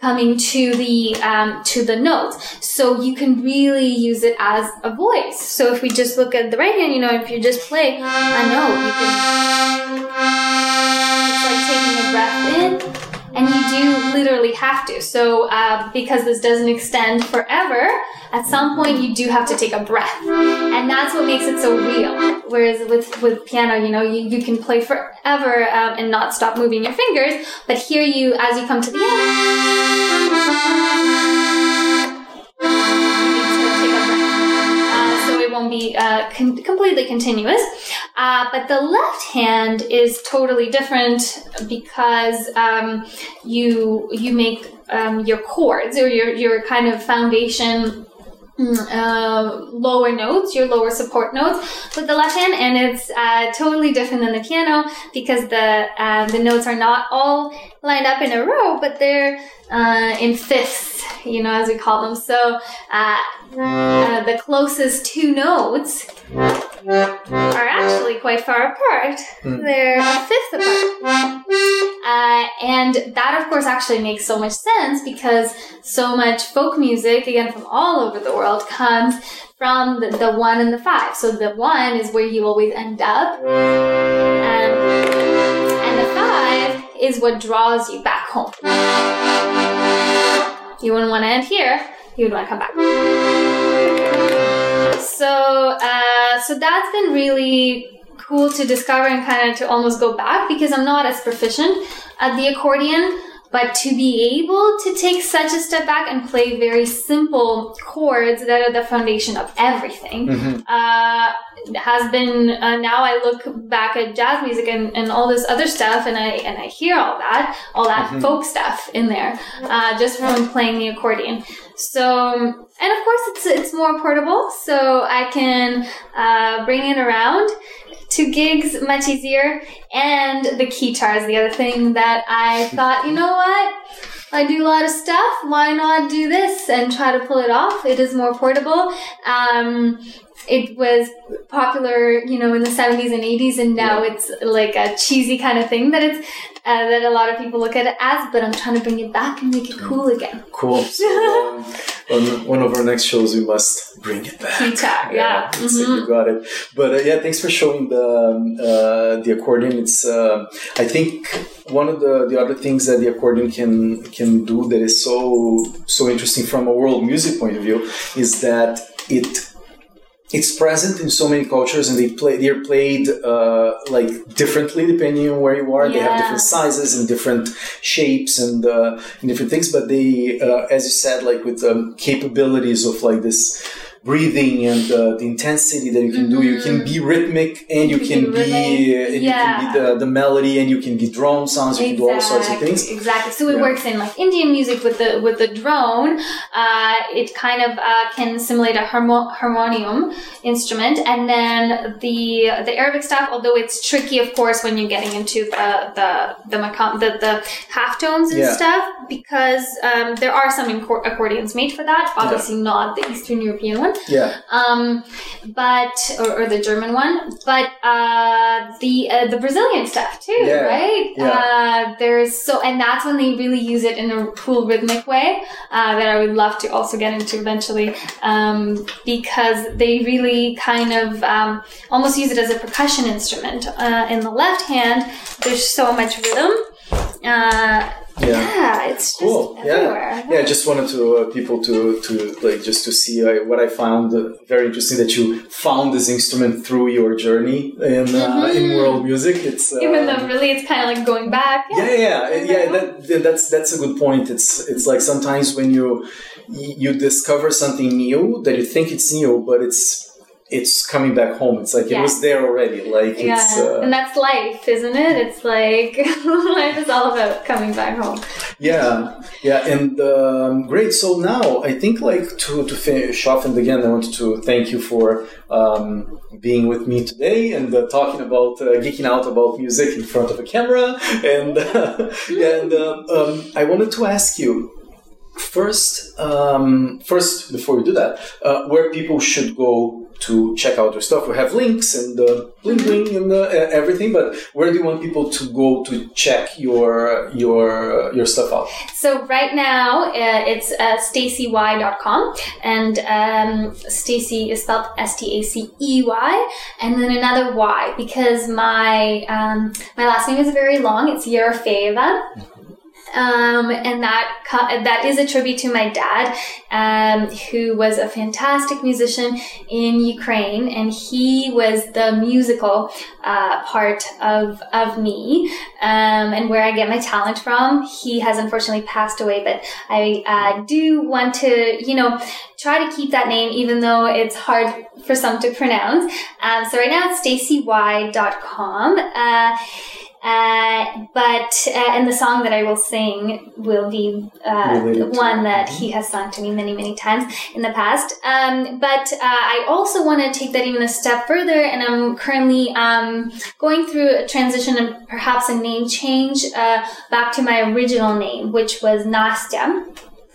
coming to the um, to the notes so you can really use it as a voice. So if we just look at the right hand you know if you just play a note you can it's like taking a breath in and you do literally have to. So uh, because this doesn't extend forever at some point you do have to take a breath. And that's what makes it so real. Whereas with with piano you know you, you can play forever um, and not stop moving your fingers. But here you as you come to the end won't be uh, con- completely continuous. Uh, but the left hand is totally different because um, you you make um, your chords or your your kind of foundation mm, uh, lower notes, your lower support notes with the left hand, and it's uh, totally different than the piano because the uh, the notes are not all lined up in a row, but they're uh, in fifths, you know, as we call them. So uh, the closest two notes are actually quite far apart. They're a fifth apart. Uh, and that, of course, actually makes so much sense because so much folk music, again, from all over the world, comes from the, the one and the five. So the one is where you always end up, and, and the five is what draws you back home. You wouldn't want to end here, you would want to come back. So, uh, so that's been really cool to discover and kind of to almost go back because I'm not as proficient at the accordion. But to be able to take such a step back and play very simple chords that are the foundation of everything uh, has been. Uh, now I look back at jazz music and, and all this other stuff, and I and I hear all that, all that folk stuff in there, uh, just from playing the accordion. So, and of course, it's it's more portable, so I can uh, bring it around to gigs much easier. And the keytar is the other thing that I thought, you know what? I do a lot of stuff. Why not do this and try to pull it off? It is more portable. Um, it was popular, you know, in the 70s and 80s, and now it's like a cheesy kind of thing that it's uh, that a lot of people look at it as. But I'm trying to bring it back and make it cool again. Cool. So, um, on one of our next shows, we must bring it back. Keytar, yeah. it's- Mhm. you got it. But uh, yeah, thanks for showing the um, uh, the accordion. It's uh, I think one of the, the other things that the accordion can can do that is so so interesting from a world music point of view is that it it's present in so many cultures and they play they're played uh, like differently depending on where you are. They have different sizes and different shapes and, uh, and different things but they uh, as you said like with um, capabilities of like this breathing and uh, the intensity that you can do you can be rhythmic and you, You can, can be rhythmic, and yeah. you can be the, the melody and you can be drone sounds you can do all sorts of things Exactly. So it Yeah. works in like Indian music with the with the drone. Uh, it kind of uh, can simulate a harmo- harmonium instrument, and then the the Arabic stuff. Although it's tricky, of course, when you're getting into the the the macam- the, the half tones and Yeah. stuff, because um, there are some accordions made for that. Obviously, not the Eastern European ones. One. Yeah. Um, but or, or the German one, but uh, the uh, the Brazilian stuff too, Yeah, right? yeah. Uh, there's so, and that's when they really use it in a cool rhythmic way uh, that I would love to also get into eventually, um, because they really kind of um, almost use it as a percussion instrument. Uh, in the left hand, there's so much rhythm. Uh, yeah. it's just Cool. everywhere. Yeah. Yeah. I just wanted to uh, people to to like just to see uh, what I found uh, very interesting that you found this instrument through your journey in uh, in Mhm. world music. It's uh, Even though really it's kind of like going back. yeah, yeah, yeah. yeah that- that's that's a good point. It's it's like sometimes when you you discover something new that you think it's new, but it's it's coming back home. It's like it was there already. Like Yeah, it's uh, and that's life, isn't it? It's like life is all about coming back home. yeah, yeah, and um, great. So now I think like to to finish off, and again, I wanted to thank you for um, being with me today and uh, talking about uh, geeking out about music in front of a camera, and yeah, and um, um, I wanted to ask you first, um, first before we do that, uh, where people should go to check out your stuff. We have links and uh, bling bling and uh, e- everything, but where do you want people to go to check your your your stuff out? So right now uh, it's uh, stacey.y.com and um, Stacey is spelled S-T-A-C-E-Y and then another Y because my um, my last name is very long. It's Yerofeeva. Um, and that that is a tribute to my dad, um, who was a fantastic musician in Ukraine, and he was the musical uh, part of of me, um, and where I get my talent from. He has unfortunately passed away, but I uh, do want to, you know, try to keep that name, even though it's hard for some to pronounce. Um, so right now it's stacey.y.com. Uh, uh, but uh, and the song that I will sing will be uh, one that he has sung to me many many times in the past. Um, but uh, I also want to take that even a step further, and I'm currently um, going through a transition and perhaps a name change uh, back to my original name, which was Nastia.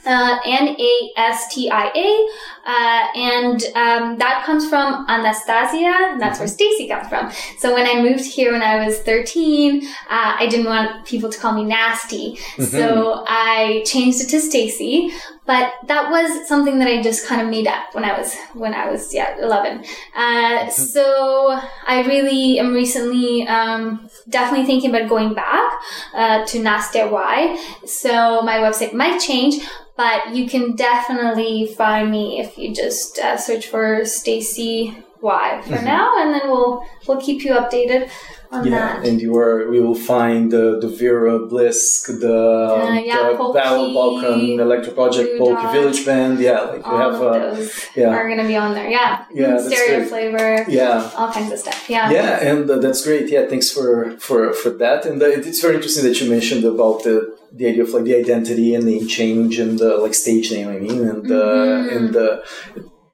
Uh, N-A-S-T-I-A, uh, and um, that comes from Anastasia, and that's where Stacey comes from. So when I moved here when I was 13, uh, I didn't want people to call me nasty, so I changed it to Stacey. But that was something that I just kind of made up when I was when I was yeah 11. Uh, so I really am recently um, definitely thinking about going back uh, to Nastia Y. So my website might change, but you can definitely find me if you just uh, search for Stacey Y for Mm-hmm. now, and then we'll we'll keep you updated on Yeah, that. and you are. We will find the the Vera Blisk, the, Uh, yeah, the Polky, Battle Balkan Electro Project, Polky Village Band. Yeah, like we have. Uh, yeah. are going to be on there. Yeah, Yeah, stereo flavor, yeah, all kinds of stuff. Yeah. yeah, and uh, that's great. Yeah, thanks for for for that. And uh, it's very interesting that you mentioned about the the idea of like the identity and name change and the like stage name. I mean, and uh, Mhm. and uh,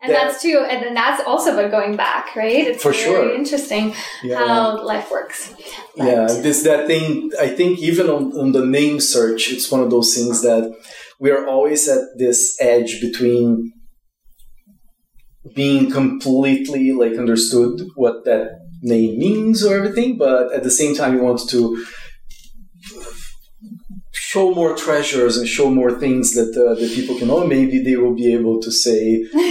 And Yeah. that's too, and then that's also about going back, right? It's For sure. interesting yeah. how life works. But- yeah this that thing i think even on, on the name search it's one of those things that we are always at this edge between being completely like understood what that name means or everything but at the same time you want to show more treasures and show more things that uh, that people can know maybe they will be able to say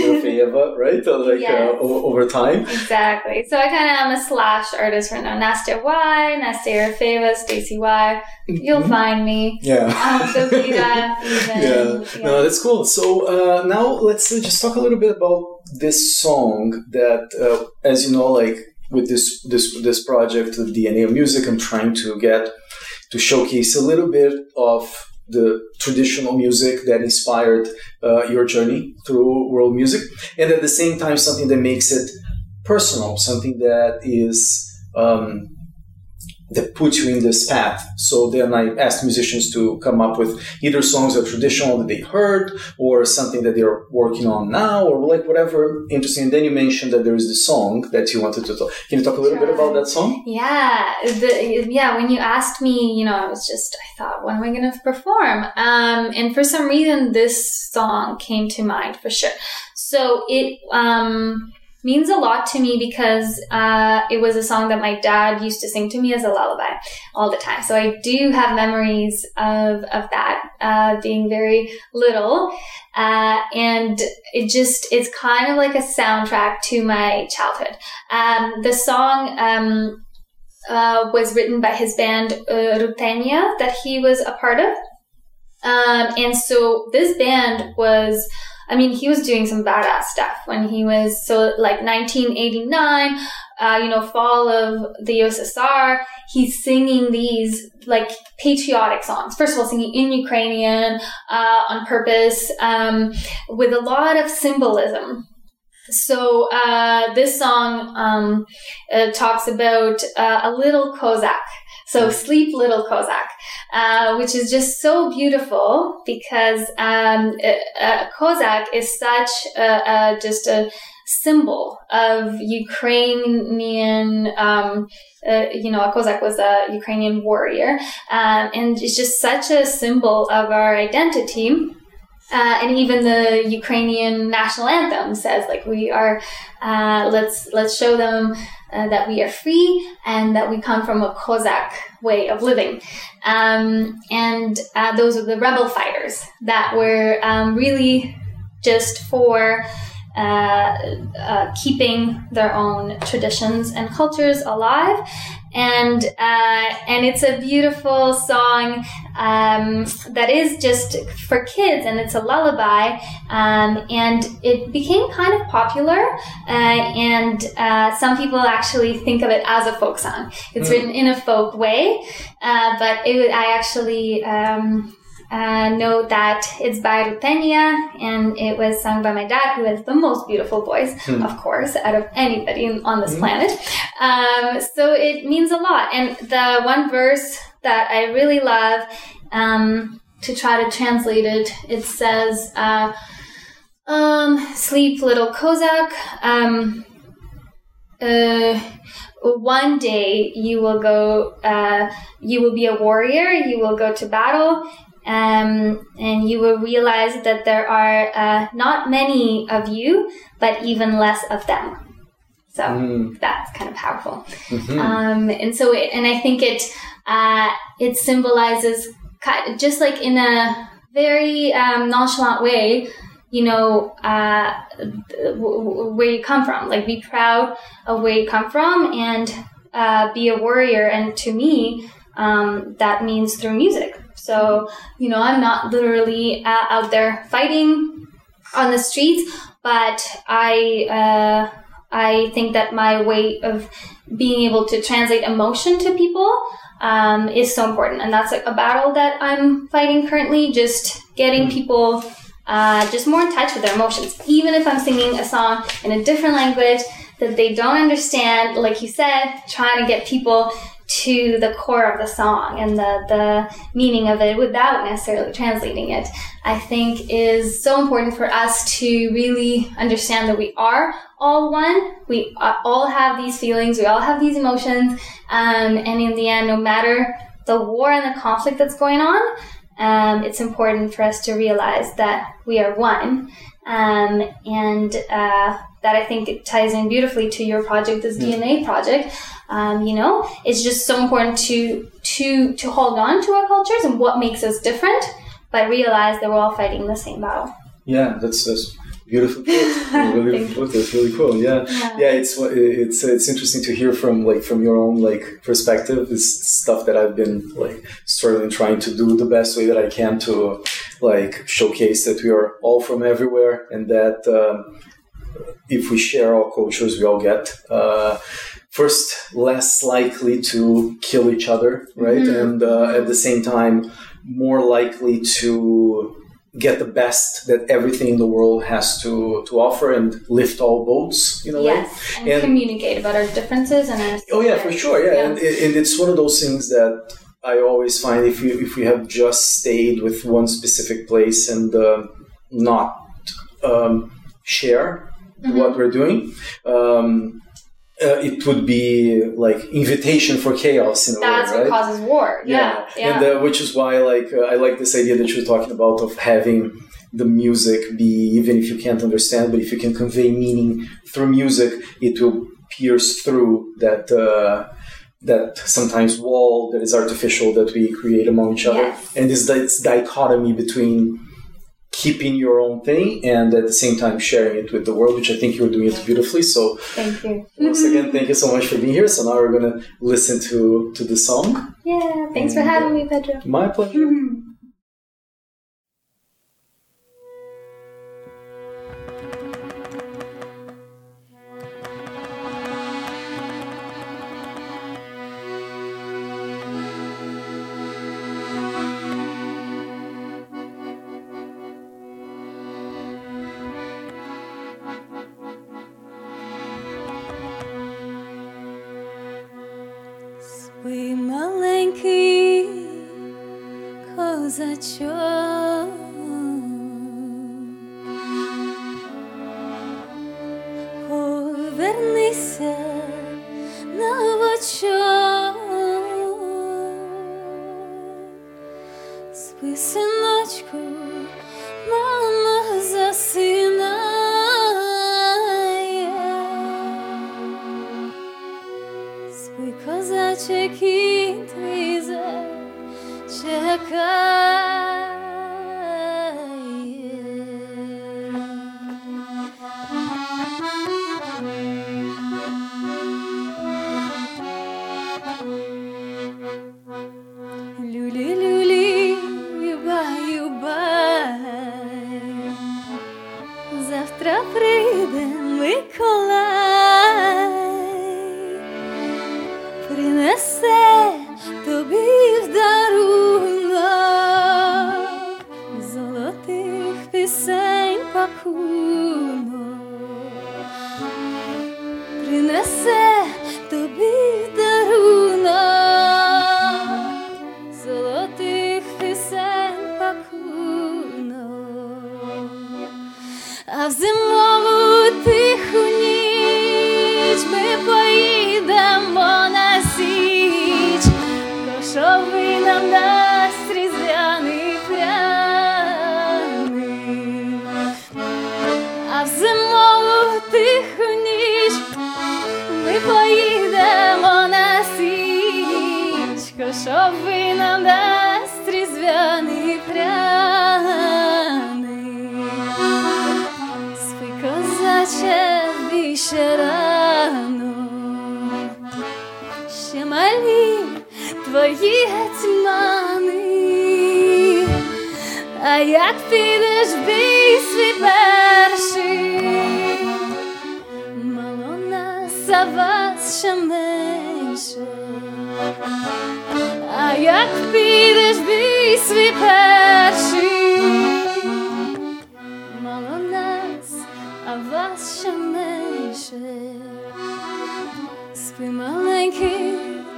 Yerofeeva, right Uh, like Yes. uh, o- over time Exactly. So I kind of am a slash artist right now. Nastia Y, Nastia Yerofeeva, Stacey Y. You'll Mhm. find me. yeah Um, Sophia, even. yeah. no, that's cool. So uh, now let's uh, just talk a little bit about this song that, uh, as you know, like with this this this project, the DNA of Music, I'm trying to get to showcase a little bit of the traditional music that inspired uh, your journey through world music, and at the same time, something that makes it personal, something that is. Um, that put you in this path. So then I asked musicians to come up with either songs that traditional that they heard or something that they're working on now or like whatever interesting. And then you mentioned that there is the song that you wanted to talk. Can you talk a little bit about that song? Yeah, the, yeah. When you asked me, you know, I was just, I thought, when am I going to perform? Um, and for some reason, this song came to mind for sure. So it um, means a lot to me because uh, it was a song that my dad used to sing to me as a lullaby all the time. So I do have memories of of that uh, being very little, uh, and it just it's kind of like a soundtrack to my childhood. Um, the song. Um, uh, was written by his band uh, Rutenia that he was a part of. Um, and so this band was, I mean, he was doing some badass stuff when he was, so like 1989, uh, you know, fall of the USSR, he's singing these like patriotic songs. First of all, singing in Ukrainian, uh, on purpose, um, with a lot of symbolism. So, uh, this song, um, uh, talks about, uh, a little Cossack so sleep little Cossack, uh, which is just so beautiful because um, a, Cossack is such a, a, just a symbol of Ukrainian. Um, uh, you know, a Cossack was a Ukrainian warrior, um, and it's just such a symbol of our identity. Uh, and even the Ukrainian national anthem says, like, we are, uh, let's let's show them uh, that we are free and that we come from a Cossack way of living. Um, and uh, those are the rebel fighters that were um, really just for uh, uh, keeping their own traditions and cultures alive. And uh, and it's a beautiful song um, that is just for kids, and it's a lullaby. Um, and it became kind of popular, uh, and uh, some people actually think of it as a folk song. It's mm. written in a folk way, uh, but it, I actually. Um, uh, know that it's by Rutenia and it was sung by my dad, who has the most beautiful voice, mm. of course, out of anybody on this mm. planet. Um, so it means a lot. And the one verse that I really love, um, to try to translate it, it says, uh, um, sleep little Cossack, um, uh, one day you will go, uh, you will be a warrior, you will go to battle, um, and you will realize that there are uh, not many of you, but even less of them. So mm. that's kind of powerful. Mm-hmm. Um, and so, it, and I think it uh, it symbolizes just like in a very um, nonchalant way, you know, uh, where you come from. Like, be proud of where you come from and uh, be a warrior. And to me, um, that means through music. So, you know, I'm not literally uh, out there fighting on the streets, but I, uh, I think that my way of being able to translate emotion to people um, is so important. And that's a battle that I'm fighting currently, just getting mm-hmm. people uh, just more in touch with their emotions. Even if I'm singing a song in a different language that they don't understand, like you said, trying to get people to the core of the song and the, the meaning of it without necessarily translating it, I think is so important for us to really understand that we are all one. We all have these feelings, we all have these emotions, um, and in the end, no matter the war and the conflict that's going on, um, it's important for us to realize that we are one. Um, and uh, that I think it ties in beautifully to your project, this yeah. DNA project. Um, you know, it's just so important to to to hold on to our cultures and what makes us different, but realize that we're all fighting the same battle. Yeah, that's that's beautiful really put. That's really cool. Yeah. yeah, yeah. It's it's it's interesting to hear from like from your own like perspective. It's stuff that I've been like struggling trying to do the best way that I can to like showcase that we are all from everywhere and that. Um, if we share our cultures, we all get uh, first less likely to kill each other, right? Mm-hmm. And uh, at the same time, more likely to get the best that everything in the world has to to offer and lift all boats you know yes and, and, communicate about our differences and our oh yeah for sure yeah, yeah. And, and, it's one of those things that i always find if you if we have just stayed with one specific place and uh, not um, share mm-hmm. what we're doing um, uh, it would be like invitation for chaos in a That's way, right? what causes war. Yeah, yeah. And uh, which is why, like, uh, I like this idea that you're talking about of having the music be, even if you can't understand, but if you can convey meaning through music, it will pierce through that. Uh, that sometimes wall that is artificial that we create among each other, Yes. and this, this dichotomy between keeping your own thing and at the same time sharing it with the world, which I think you're doing it beautifully. So Thank you. once again, thank you so much for being here. So now we're gonna listen to to the song. Yeah, thanks for having me, Pedro. My pleasure. Козачок, нас, а вас ще менше. А як підеш бій свій перший, мало нас, а вас ще менше. Спи маленький,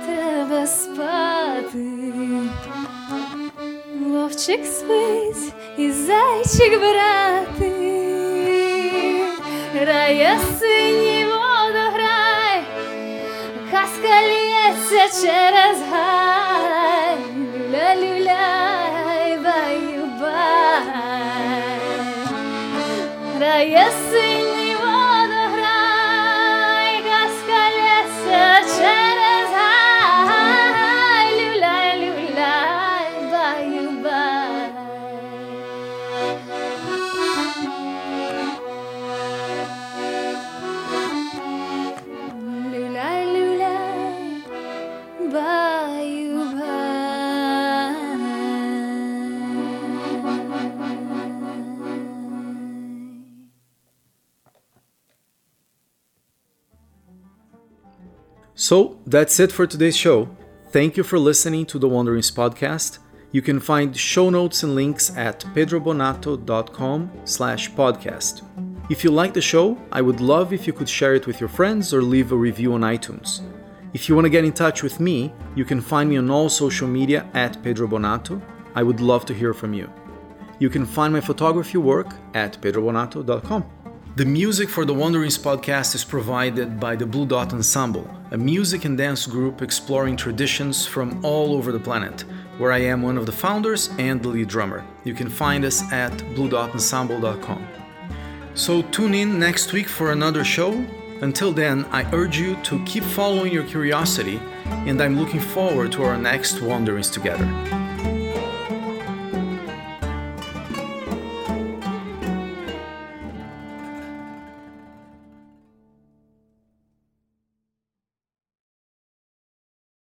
треба спати. Вовчик спить і зайчик брати. Рає синій such as high. So that's it for today's show. Thank you for listening to the Wanderings podcast. You can find show notes and links at pedrobonato.com slash podcast. If you like the show, I would love if you could share it with your friends or leave a review on iTunes. If you want to get in touch with me, you can find me on all social media at Pedro Bonato. I would love to hear from you. You can find my photography work at pedrobonato.com. The music for the Wanderings podcast is provided by the Blue Dot Ensemble, a music and dance group exploring traditions from all over the planet, where I am one of the founders and the lead drummer. You can find us at bluedotensemble.com. So tune in next week for another show. Until then, I urge you to keep following your curiosity, and I'm looking forward to our next wanderings together.